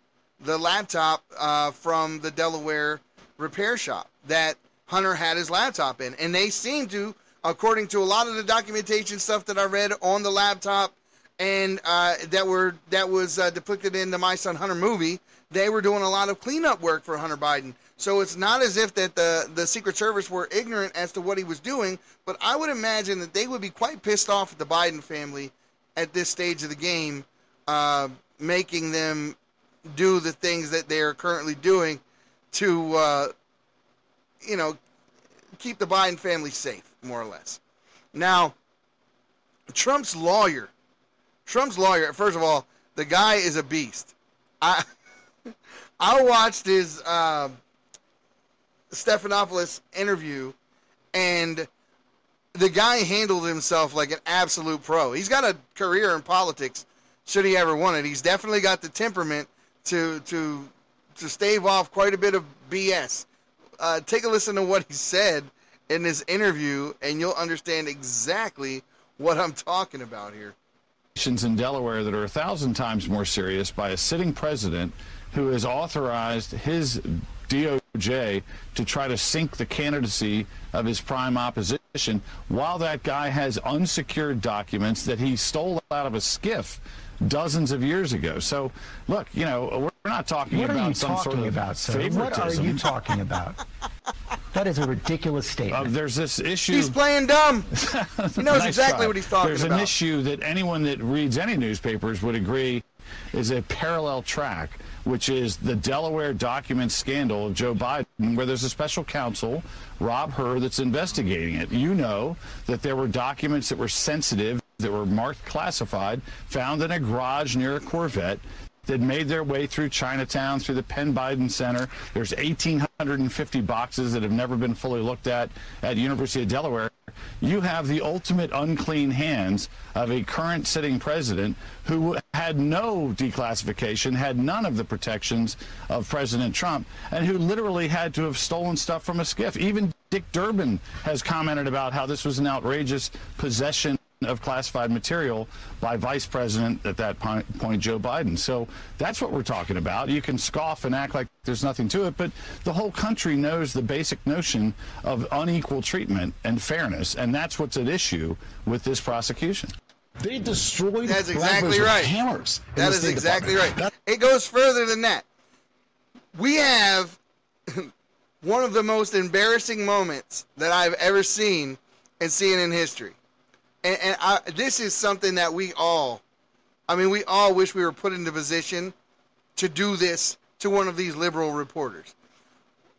the laptop uh, from the Delaware repair shop that Hunter had his laptop in, and they seem to, according to a lot of the documentation stuff that I read on the laptop and uh, that were that was uh, depicted in the My Son Hunter movie, they were doing a lot of cleanup work for Hunter Biden. So it's not as if that the, the Secret Service were ignorant as to what he was doing, but I would imagine that they would be quite pissed off at the Biden family at this stage of the game, uh, making them do the things that they are currently doing to, uh, you know, keep the Biden family safe, more or less. Now, Trump's lawyer, Trump's lawyer, first of all, the guy is a beast. I I watched his uh, Stephanopoulos interview, and the guy handled himself like an absolute pro. He's got a career in politics, should he ever want it. He's definitely got the temperament to to to stave off quite a bit of BS. Uh, take a listen to what he said in this interview, and you'll understand exactly what I'm talking about here. In Delaware that are a thousand times more serious by a sitting president who has authorized his DOJ to try to sink the candidacy of his prime opposition while that guy has unsecured documents that he stole out of a SCIF dozens of years ago. So, look, you know, we're not talking what about some sort of about, favoritism. What are you talking about? That is a ridiculous statement. Uh, there's this issue. He's playing dumb. he knows nice exactly try. what he's talking there's about. There's an issue that anyone that reads any newspapers would agree is a parallel track, which is the Delaware document scandal of Joe Biden, where there's a special counsel, Rob Hur, that's investigating it. You know that there were documents that were sensitive, that were marked classified, found in a garage near a Corvette that made their way through Chinatown, through the Penn Biden Center. There's 1,850 boxes that have never been fully looked at at University of Delaware. You have the ultimate unclean hands of a current sitting president who had no declassification, had none of the protections of President Trump, and who literally had to have stolen stuff from a SCIF. Even Dick Durbin has commented about how this was an outrageous possession of classified material by Vice President at that point, Joe Biden. So that's what we're talking about. You can scoff and act like there's nothing to it, but the whole country knows the basic notion of unequal treatment and fairness, and that's what's at issue with this prosecution. They destroyed That's exactly right. hammers. That is exactly Department. right. It goes further than that. We have one of the most embarrassing moments that I've ever seen and seen in CNN history. And, and I, this is something that we all, I mean, we all wish we were put in the position to do this to one of these liberal reporters.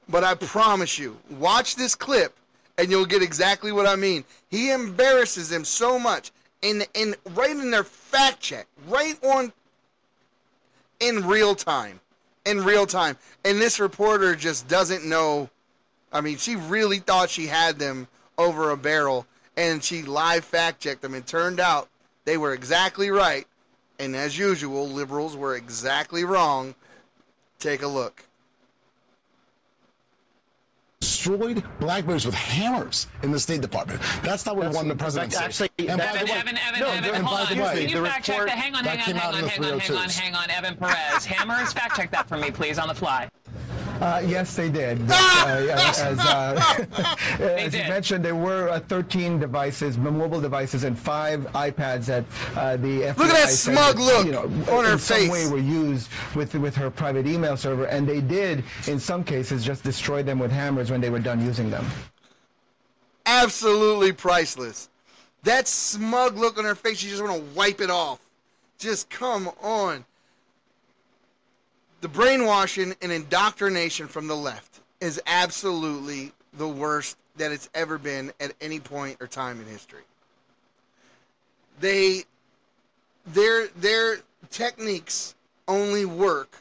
But I promise you, watch this clip and you'll get exactly what I mean. He embarrasses them so much in in right in their fact check, right on in real time. In real time. And this reporter just doesn't know I mean, she really thought she had them over a barrel and she live fact checked them and turned out they were exactly right. And as usual, liberals were exactly wrong. Take a look destroyed blackberries with hammers in the State Department. That's not what That's, we won the presidency. Actually, and that, by the way, Evan, Evan, no, Evan, and hold on. way, Can you the fact check that? Hang on, hang on, hang on, hang on, hang on, hang on, Evan Perez. Hammers, fact check that for me, please, on the fly. Uh, yes, they did. But, uh, as uh, as you mentioned, there were uh, 13 devices, mobile devices, and five iPads that uh, the FBI Look at that smug that, look you know, on her in some face. way were used with with her private email server, and they did, in some cases, just destroy them with hammers when they were done using them. absolutely priceless. That smug look on her face, you just want to wipe it off. Just come on. The brainwashing and indoctrination from the left is absolutely the worst that it's ever been at any point or time in history. They their their techniques only work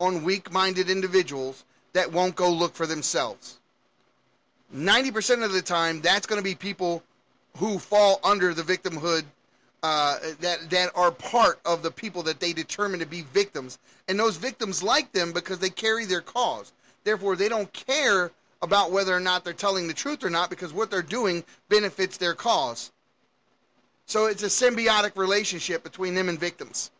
on weak-minded individuals that won't go look for themselves. 90% of the time, that's going to be people who fall under the victimhood uh, that that are part of the people that they determine to be victims, and those victims like them because they carry their cause. Therefore, they don't care about whether or not they're telling the truth or not because what they're doing benefits their cause. So it's a symbiotic relationship between them and victims.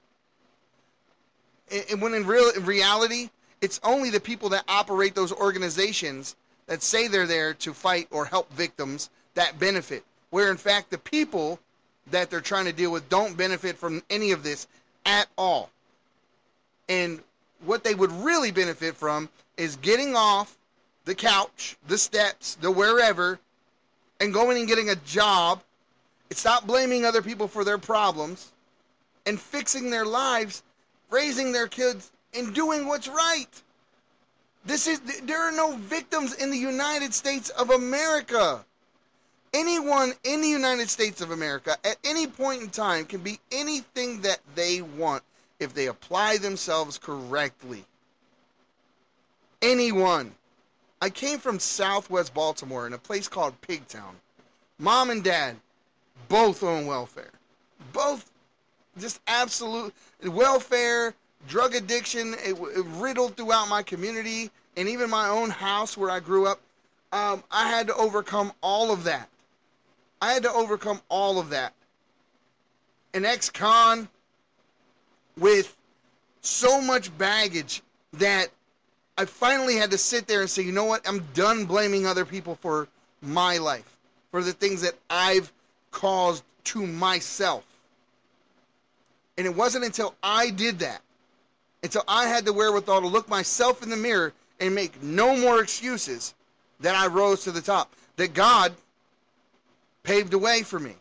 And when in real in reality, it's only the people that operate those organizations that say they're there to fight or help victims that benefit. Where in fact the people that they're trying to deal with don't benefit from any of this at all. And what they would really benefit from is getting off the couch, the steps, the wherever, and going and getting a job. Stop blaming other people for their problems and fixing their lives, raising their kids, and doing what's right. This is there are no victims in the United States of America. Anyone in the United States of America at any point in time can be anything that they want if they apply themselves correctly. Anyone. I came from southwest Baltimore in a place called Pigtown. Mom and dad both on welfare. Both just absolute welfare, drug addiction, it, it riddled throughout my community and even my own house where I grew up. Um, I had to overcome all of that. I had to overcome all of that. An ex-con with so much baggage that I finally had to sit there and say, you know what? I'm done blaming other people for my life, for the things that I've caused to myself. And it wasn't until I did that, until I had the wherewithal to look myself in the mirror and make no more excuses, that I rose to the top. That God paved the way for me,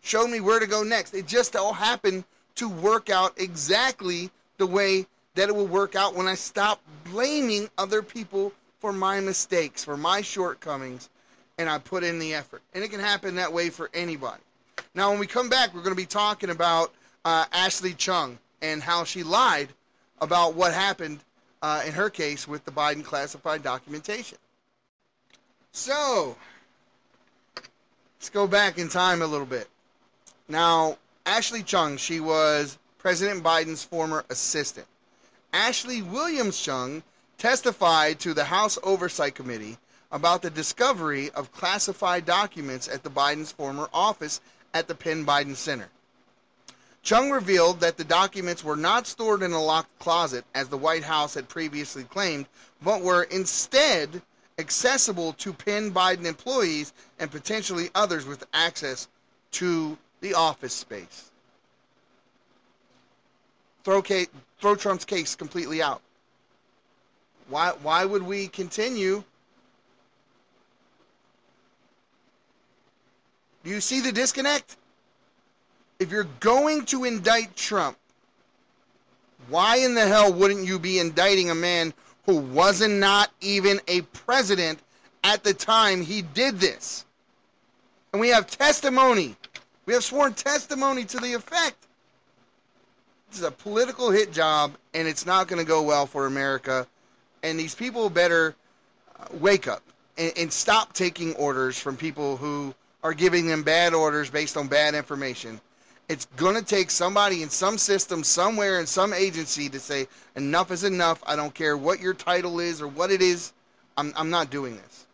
showed me where to go next. It just all happened to work out exactly the way that it will work out when I stop blaming other people for my mistakes, for my shortcomings, and I put in the effort. And it can happen that way for anybody. Now, when we come back, we're going to be talking about uh, Ashley Chung and how she lied about what happened uh, in her case with the Biden classified documentation. So, let's go back in time a little bit. Now, Ashley Chung, she was President Biden's former assistant. Ashley Williams Chung testified to the House Oversight Committee about the discovery of classified documents at the Biden's former office at the Penn Biden Center. Chung revealed that the documents were not stored in a locked closet, as the White House had previously claimed, but were instead accessible to Penn Biden employees and potentially others with access to the office space. Throw, case, throw Trump's case completely out. Why, why would we continue Do you see the disconnect? If you're going to indict Trump, why in the hell wouldn't you be indicting a man who wasn't not even a president at the time he did this? And we have testimony. We have sworn testimony to the effect. This is a political hit job, and it's not going to go well for America. And these people better uh, wake up and, and stop taking orders from people who are giving them bad orders based on bad information. It's going to take somebody in some system, somewhere in some agency to say, enough is enough. I don't care what your title is or what it is. I'm, I'm not doing this.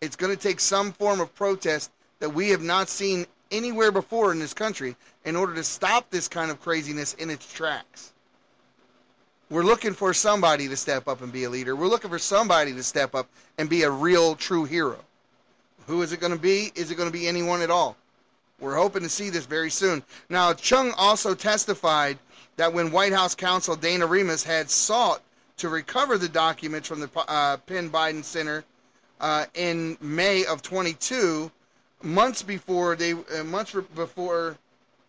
It's going to take some form of protest that we have not seen anywhere before in this country in order to stop this kind of craziness in its tracks. We're looking for somebody to step up and be a leader. We're looking for somebody to step up and be a real, true hero. Who is it going to be? Is it going to be anyone at all? We're hoping to see this very soon. Now, Chung also testified that when White House counsel Dana Remus had sought to recover the documents from the uh, Penn Biden Center uh, in May of 22, months before they uh, months before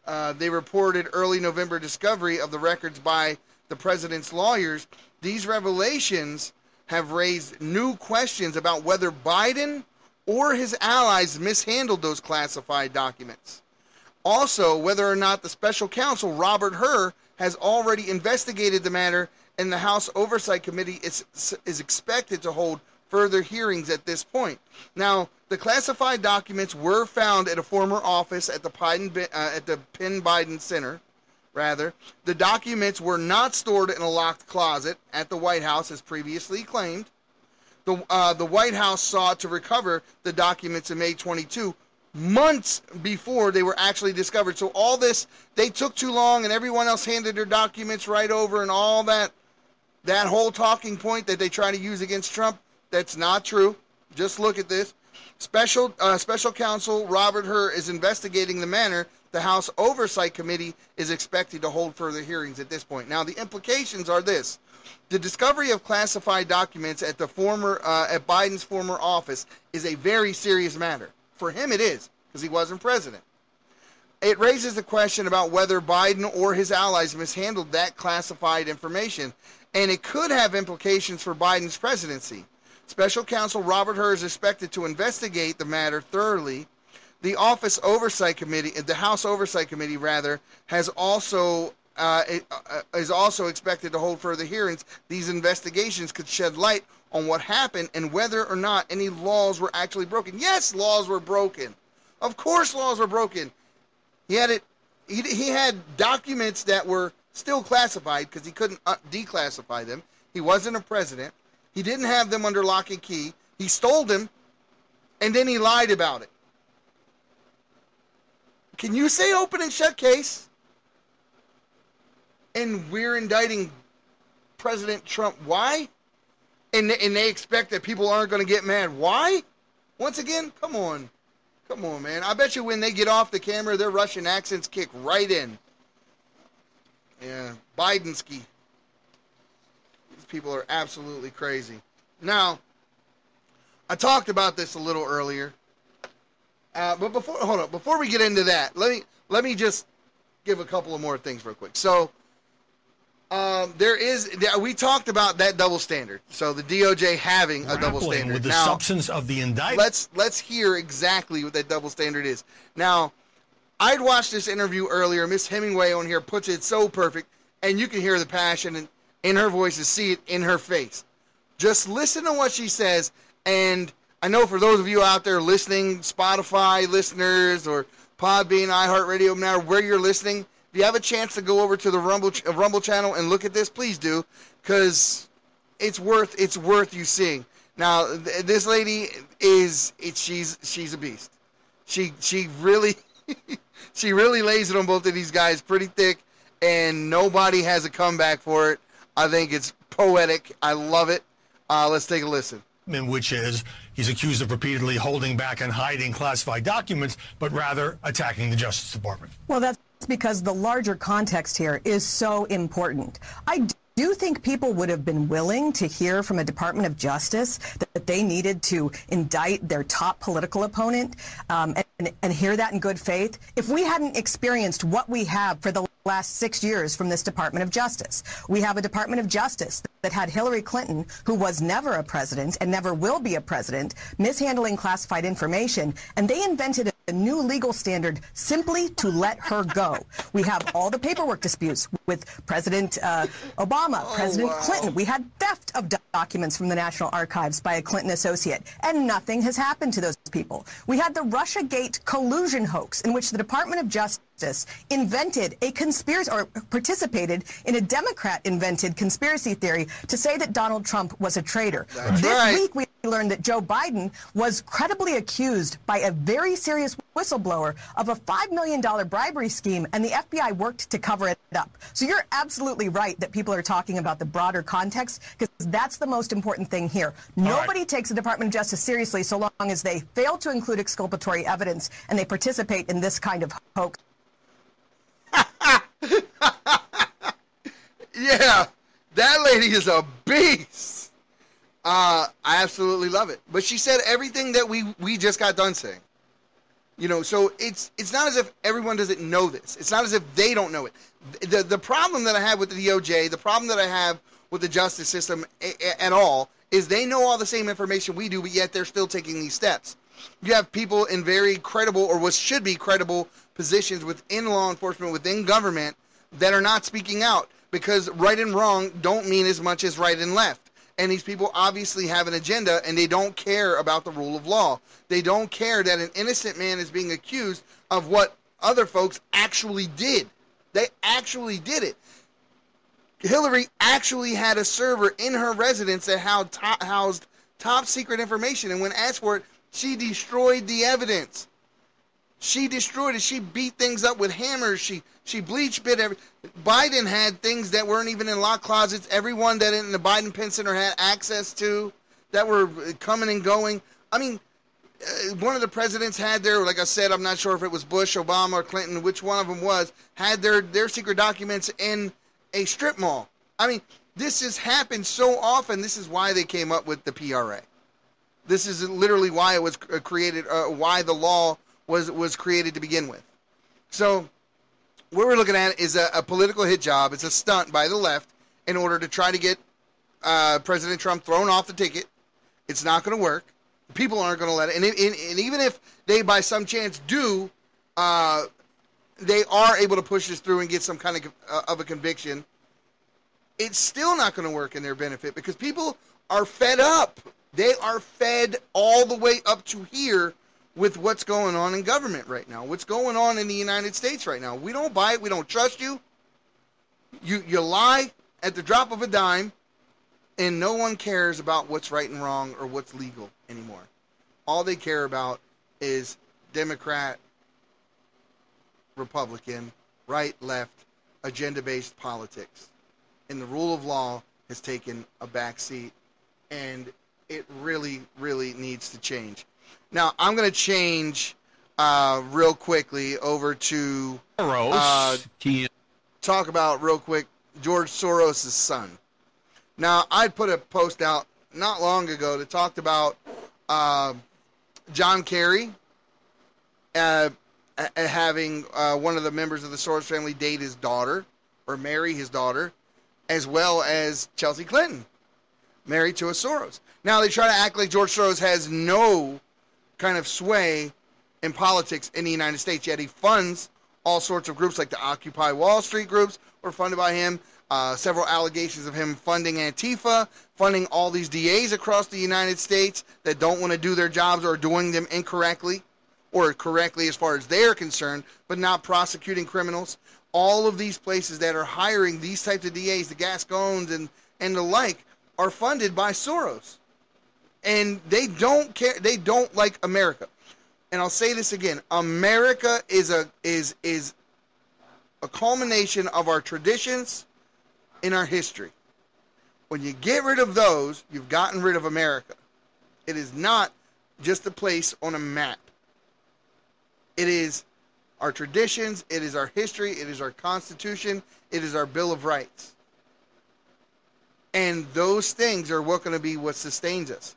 uh, they reported early November discovery of the records by the president's lawyers, these revelations have raised new questions about whether Biden or his allies mishandled those classified documents. Also, whether or not the special counsel, Robert Hur, has already investigated the matter, and the House Oversight Committee is, is expected to hold further hearings at this point. Now, the classified documents were found at a former office at the, Biden, uh, at the Penn Biden Center. Rather, the documents were not stored in a locked closet at the White House as previously claimed the uh, the White House sought to recover the documents in May 22, months before they were actually discovered. So all this they took too long, and everyone else handed their documents right over, and all that that whole talking point that they try to use against Trump. That's not true. Just look at this. Special uh, Special Counsel Robert Hur is investigating the manner the House Oversight Committee is expected to hold further hearings at this point. Now, the implications are this: the discovery of classified documents at the former uh, at Biden's former office is a very serious matter. For him, it is because he wasn't president. It raises the question about whether Biden or his allies mishandled that classified information, and it could have implications for Biden's presidency. Special counsel Robert Hur is expected to investigate the matter thoroughly. The Office Oversight Committee, the House Oversight Committee, rather, has also uh, uh, is also expected to hold further hearings. These investigations could shed light on what happened and whether or not any laws were actually broken. Yes, laws were broken. Of course, laws were broken. He had it. He, he had documents that were still classified because he couldn't uh, declassify them. He wasn't a president. He didn't have them under lock and key. He stole them, and then he lied about it. Can you say open and shut case? and we're indicting President Trump. Why? And, and they expect that people aren't going to get mad. Why? Once again, come on. Come on, man. I bet you when they get off the camera, their Russian accents kick right in. Yeah, Bidensky. These people are absolutely crazy. Now, I talked about this a little earlier. Uh, but before hold on, before we get into that, let me let me just give a couple of more things real quick. So um, there is we talked about that double standard. So the DOJ having a double standard. With the now, substance of the indictment. Let's let's hear exactly what that double standard is. Now, I'd watched this interview earlier. Miss Hemingway on here puts it so perfect, and you can hear the passion in, in her voice and see it in her face. Just listen to what she says, and I know for those of you out there listening, Spotify listeners or Podbean, iHeartRadio, no matter where you're listening, if you have a chance to go over to the Rumble Rumble channel and look at this, please do, because it's worth it's worth you seeing. Now, th- this lady is it, she's she's a beast. She she really she really lays it on both of these guys pretty thick, and nobody has a comeback for it. I think it's poetic. I love it. Uh, let's take a listen. Which is he's accused of repeatedly holding back and hiding classified documents, but rather attacking the Justice Department. Well, that's because the larger context here is so important. I do think people would have been willing to hear from a Department of Justice that they needed to indict their top political opponent um, and, and hear that in good faith if we hadn't experienced what we have for the last six years from this Department of Justice? We have a Department of Justice that had Hillary Clinton, who was never a president and never will be a president, mishandling classified information, and they invented a new legal standard simply to let her go. We have all the paperwork disputes with President uh, Obama, President wow. Clinton. We had theft of documents from the National Archives by a Clinton associate, and nothing has happened to those people. We had the Russiagate collusion hoax, in which the Department of Justice invented a conspiracy or participated in a Democrat invented conspiracy theory to say that Donald Trump was a traitor. That's this right. week we learned that Joe Biden was credibly accused by a very serious whistleblower of a $5 million bribery scheme, and the FBI worked to cover it up. So you're absolutely right that people are talking about the broader context, because that's the most important thing here. Nobody takes the Department of Justice seriously so long as they fail to include exculpatory evidence and they participate in this kind of hoax. Yeah, that lady is a beast. Uh, I absolutely love it. But she said everything that we we just got done saying. You know, so it's it's not as if everyone doesn't know this. It's not as if they don't know it. The the problem that I have with the DOJ, the problem that I have with the justice system a, a, at all is they know all the same information we do, but yet they're still taking these steps. You have people in very credible or what should be credible positions within law enforcement, within government that are not speaking out because right and wrong don't mean as much as right and left. And these people obviously have an agenda and they don't care about the rule of law. They don't care that an innocent man is being accused of what other folks actually did. They actually did it. Hillary actually had a server in her residence that housed top, secret information. And when asked for it, she destroyed the evidence. She destroyed it. She beat things up with hammers. She she BleachBit every. Biden had things that weren't even in lock closets. Everyone that in the Biden Penn Center had access to, that were coming and going. I mean, uh, one of the presidents had their, like I said, I'm not sure if it was Bush, Obama, or Clinton, which one of them was, had their their secret documents in a strip mall. I mean, this has happened so often. This is why they came up with the PRA. This is literally why it was uh, created, uh, why the law was was created to begin with. So, what we're looking at is a, a political hit job. It's a stunt by the left in order to try to get uh, President Trump thrown off the ticket. It's not going to work. People aren't going to let it. And, and, and, even if they, by some chance, do, uh, they are able to push this through and get some kind of uh, of a conviction. It's still not going to work in their benefit because people are fed up. They are fed all the way up to here with what's going on in government right now, what's going on in the United States right now. We don't buy it. We don't trust you. You you lie at the drop of a dime, and no one cares about what's right and wrong or what's legal anymore. All they care about is Democrat, Republican, right, left, agenda-based politics, and the rule of law has taken a back seat, and it really, really needs to change. Now I'm going to change uh, real quickly over to uh, talk about real quick George Soros' son. Now I put a post out not long ago that talked about uh, John Kerry uh, having uh, one of the members of the Soros family date his daughter or marry his daughter, as well as Chelsea Clinton married to a Soros. Now they try to act like George Soros has no kind of sway in politics in the United States. Yet he funds all sorts of groups like the Occupy Wall Street groups were funded by him. Uh, several allegations of him funding Antifa, funding all these DAs across the United States that don't want to do their jobs or doing them incorrectly or correctly as far as they're concerned, but not prosecuting criminals. All of these places that are hiring these types of DAs, the Gascons and, and the like, are funded by Soros and they don't care. They don't like America. And I'll say this again: America is a is is a culmination of our traditions in our history. When you get rid of those, you've gotten rid of America. It is not just a place on a map. It is our traditions, it is our history, it is our Constitution, it is our Bill of Rights. And those things are what going to be what sustains us.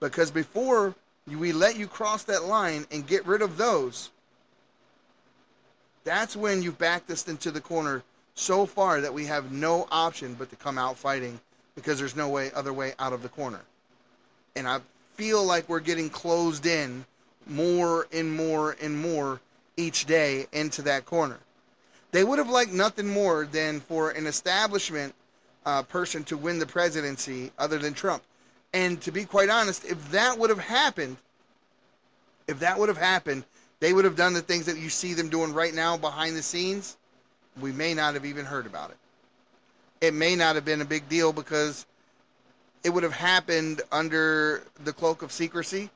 Because before we let you cross that line and get rid of those, that's when you've backed us into the corner so far that we have no option but to come out fighting because there's no way other way out of the corner. And I feel like we're getting closed in more and more and more each day into that corner. They would have liked nothing more than for an establishment uh, person to win the presidency other than Trump. And to be quite honest, if that would have happened, if that would have happened, they would have done the things that you see them doing right now behind the scenes. We may not have even heard about it. It may not have been a big deal because it would have happened under the cloak of secrecy.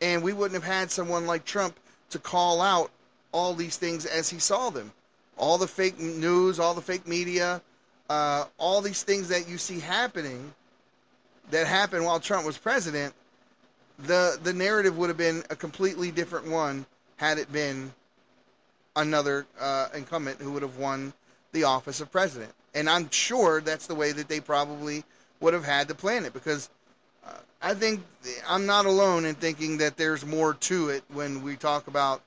And we wouldn't have had someone like Trump to call out all these things as he saw them. All the fake news, all the fake media, uh, all these things that you see happening that happened while Trump was president, the the narrative would have been a completely different one had it been another uh, incumbent who would have won the office of president. And I'm sure that's the way that they probably would have had to plan it because uh, I think I'm not alone in thinking that there's more to it when we talk about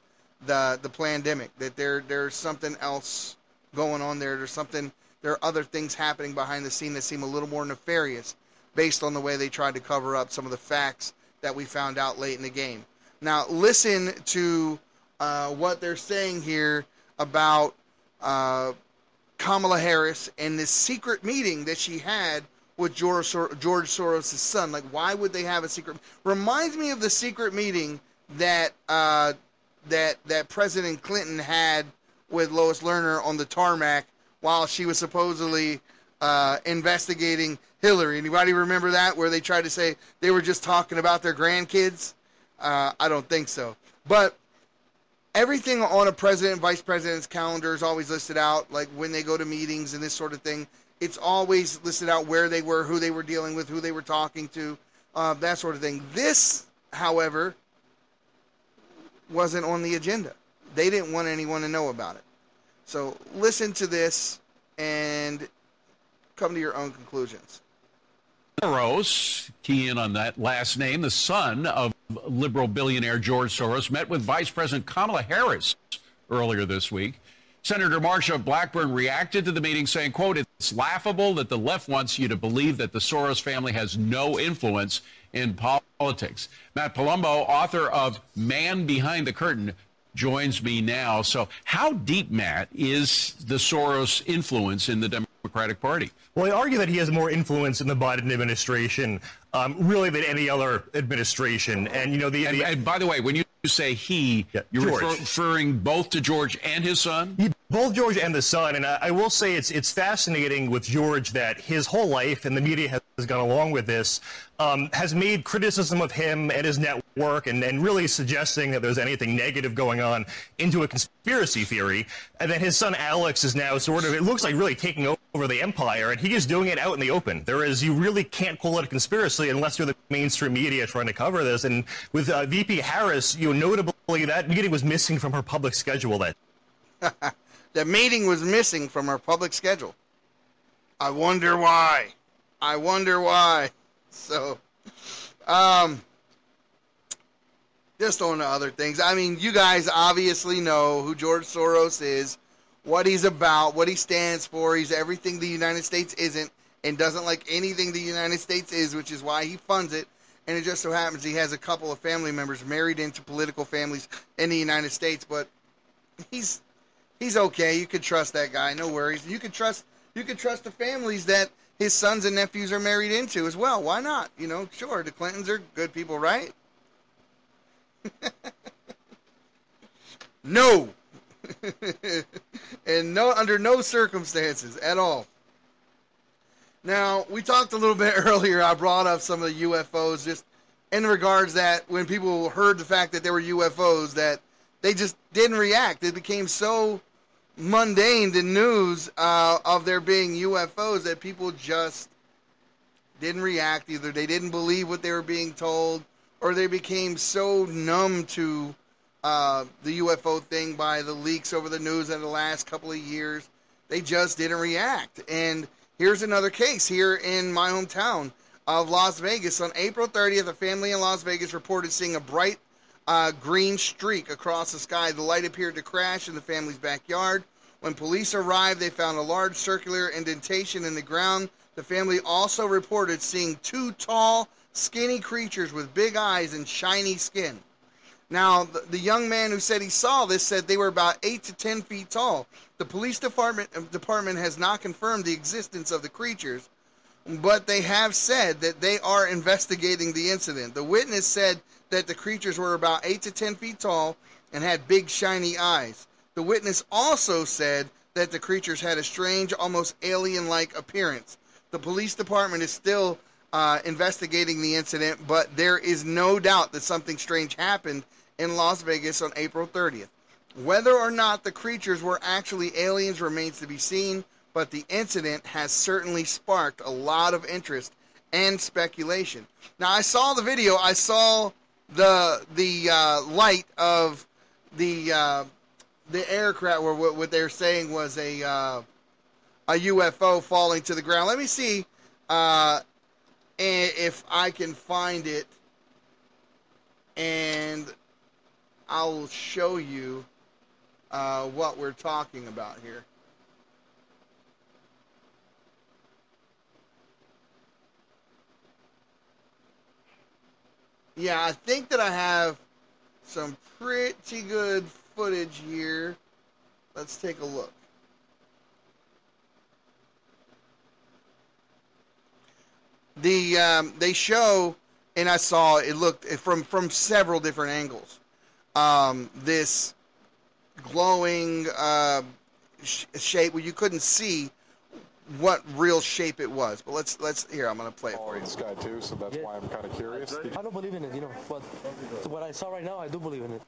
the the pandemic. That there there's something else going on there. There's something. There are other things happening behind the scene that seem a little more nefarious, based on the way they tried to cover up some of the facts that we found out late in the game. Now listen to uh, what they're saying here about uh, Kamala Harris and this secret meeting that she had with George, Sor- George Soros' son. Like, why would they have a secret? Reminds me of the secret meeting that uh, that that President Clinton had with Lois Lerner on the tarmac while she was supposedly uh, investigating Hillary. Anybody remember that? Where they tried to say they were just talking about their grandkids? Uh, I don't think so. But everything on a president and vice president's calendar is always listed out, like when they go to meetings and this sort of thing. It's always listed out where they were, who they were dealing with, who they were talking to, uh, that sort of thing. This, however, wasn't on the agenda. They didn't want anyone to know about it. So listen to this and come to your own conclusions. Soros, key in on that last name, the son of liberal billionaire George Soros, met with Vice President Kamala Harris earlier this week. Senator Marsha Blackburn reacted to the meeting saying, quote, it's laughable that the left wants you to believe that the Soros family has no influence in politics. Matt Palumbo, author of Man Behind the Curtain, joins me now. So how deep, Matt, is the Soros influence in the Democratic Party? Well, I argue that he has more influence in the Biden administration, um, really, than any other administration. And you know, the, and, the and by the way, when you say he, yeah, you're refer- referring both to George and his son. Both George and the son, and I, I, will say it's it's fascinating with George that his whole life, and the media has, has gone along with this, um, has made criticism of him and his network, and, and really suggesting that there's anything negative going on into a conspiracy theory. And then his son Alex is now sort of, it looks like really taking over the empire, and he is doing it out in the open. There is, you really can't call it a conspiracy unless you're the mainstream media trying to cover this. And with uh, VP Harris, you know, notably that meeting was missing from her public schedule that the meeting was missing from her public schedule. I wonder why. I wonder why. So, um, just on to other things. I mean, you guys obviously know who George Soros is, what he's about, what he stands for. He's everything the United States isn't and doesn't like anything the United States is, which is why he funds it. And it just so happens he has a couple of family members married into political families in the United States, but he's he's okay. You can trust that guy. No worries. You can trust you can trust the families that his sons and nephews are married into as well. Why not? You know, sure, the Clintons are good people, right? no. and no under no circumstances at all. Now, we talked a little bit earlier. I brought up some of the UFOs just in regards that when people heard the fact that there were UFOs that they just didn't react. It became so mundane the news uh, of there being UFOs that people just didn't react. Either they didn't believe what they were being told, or they became so numb to uh, the UFO thing by the leaks over the news in the last couple of years. They just didn't react. And here's another case here in my hometown of Las Vegas. On April 30th, a family in Las Vegas reported seeing a bright uh, green streak across the sky. The light appeared to crash in the family's backyard. When police arrived, they found a large circular indentation in the ground. The family also reported seeing two tall, skinny creatures with big eyes and shiny skin. Now, the, the young man who said he saw this said they were about eight to ten feet tall. The police department department has not confirmed the existence of the creatures, but they have said that they are investigating the incident. The witness said that the creatures were about 8 to 10 feet tall and had big shiny eyes. The witness also said that the creatures had a strange, almost alien like appearance. The police department is still uh, investigating the incident, but there is no doubt that something strange happened in Las Vegas on April 30th. Whether or not the creatures were actually aliens remains to be seen, but the incident has certainly sparked a lot of interest and speculation. Now, I saw the video. I saw the the uh, light of the uh, the aircraft, Where what, they're saying was a uh, a UFO falling to the ground. Let me see uh, if I can find it, and I'll show you uh, what we're talking about here. Yeah, I think that I have some pretty good footage here. Let's take a look. The um, they show, and I saw it looked from from several different angles. Um, this glowing uh, sh- shape where you couldn't see what real shape it was. But let's let's here. I'm gonna play it for you. the sky too, so that's why I'm kind of curious. I don't believe in it, you know, but what I saw right now, I do believe in it.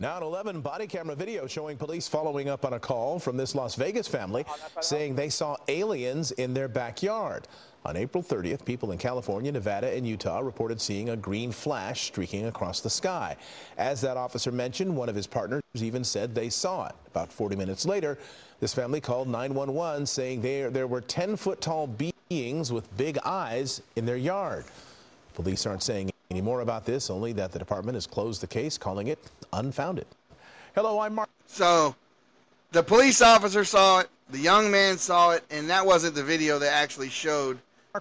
Now at 11, body camera video showing police following up on a call from this Las Vegas family saying they saw aliens in their backyard. On April 30th, people in California, Nevada, and Utah reported seeing a green flash streaking across the sky. As that officer mentioned, one of his partners even said they saw it. About 40 minutes later, this family called 911 saying there, there were 10 foot tall beings with big eyes in their yard. Police aren't saying any more about this, only that the department has closed the case, calling it unfounded. Hello, I'm Mark. So, the police officer saw it, the young man saw it, and that wasn't the video that actually showed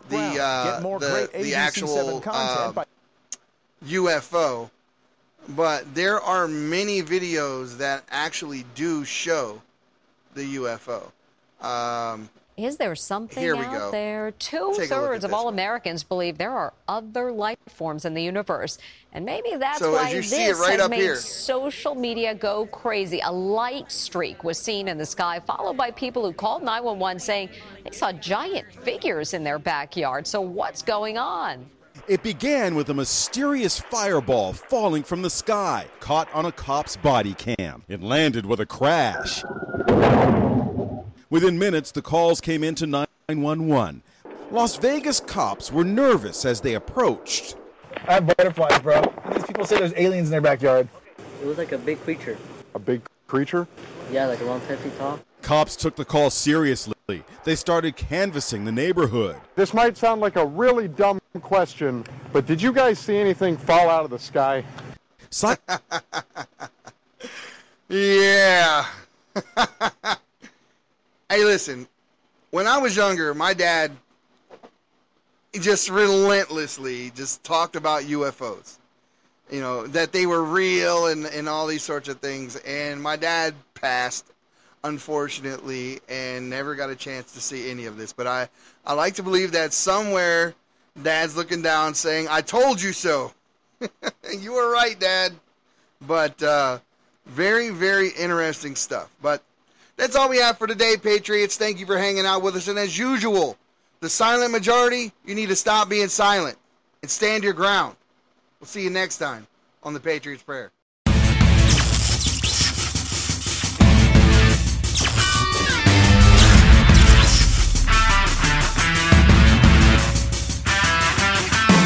the uh, the, the actual uh, UFO. But there are many videos that actually do show the UFO. Um, is there something Here we out go. there? Two Take thirds of all one. Americans believe there are other life forms in the universe. And maybe that's So why this see it right has up made here. social media go crazy. A light streak was seen in the sky, followed by people who called 911 saying they saw giant figures in their backyard. So what's going on? It began with a mysterious fireball falling from the sky, caught on a cop's body cam. It landed with a crash. Within minutes, the calls came into 911. Las Vegas cops were nervous as they approached. I have butterflies, bro. These people say there's aliens in their backyard. It was like a big creature. A big creature? Yeah, like around 10 feet tall. Cops took the call seriously. They started canvassing the neighborhood. This might sound like a really dumb question, but did you guys see anything fall out of the sky? Yeah. hey, listen. When I was younger, my dad just relentlessly just talked about UFOs. You know, that they were real and, and all these sorts of things. And my dad passed, unfortunately, and never got a chance to see any of this. But I, I like to believe that somewhere dad's looking down saying, I told you so. you were right, Dad. But uh, very, very interesting stuff. But that's all we have for today, Patriots. Thank you for hanging out with us. And as usual, the silent majority, you need to stop being silent and stand your ground. We'll see you next time on the Patriots Prayer.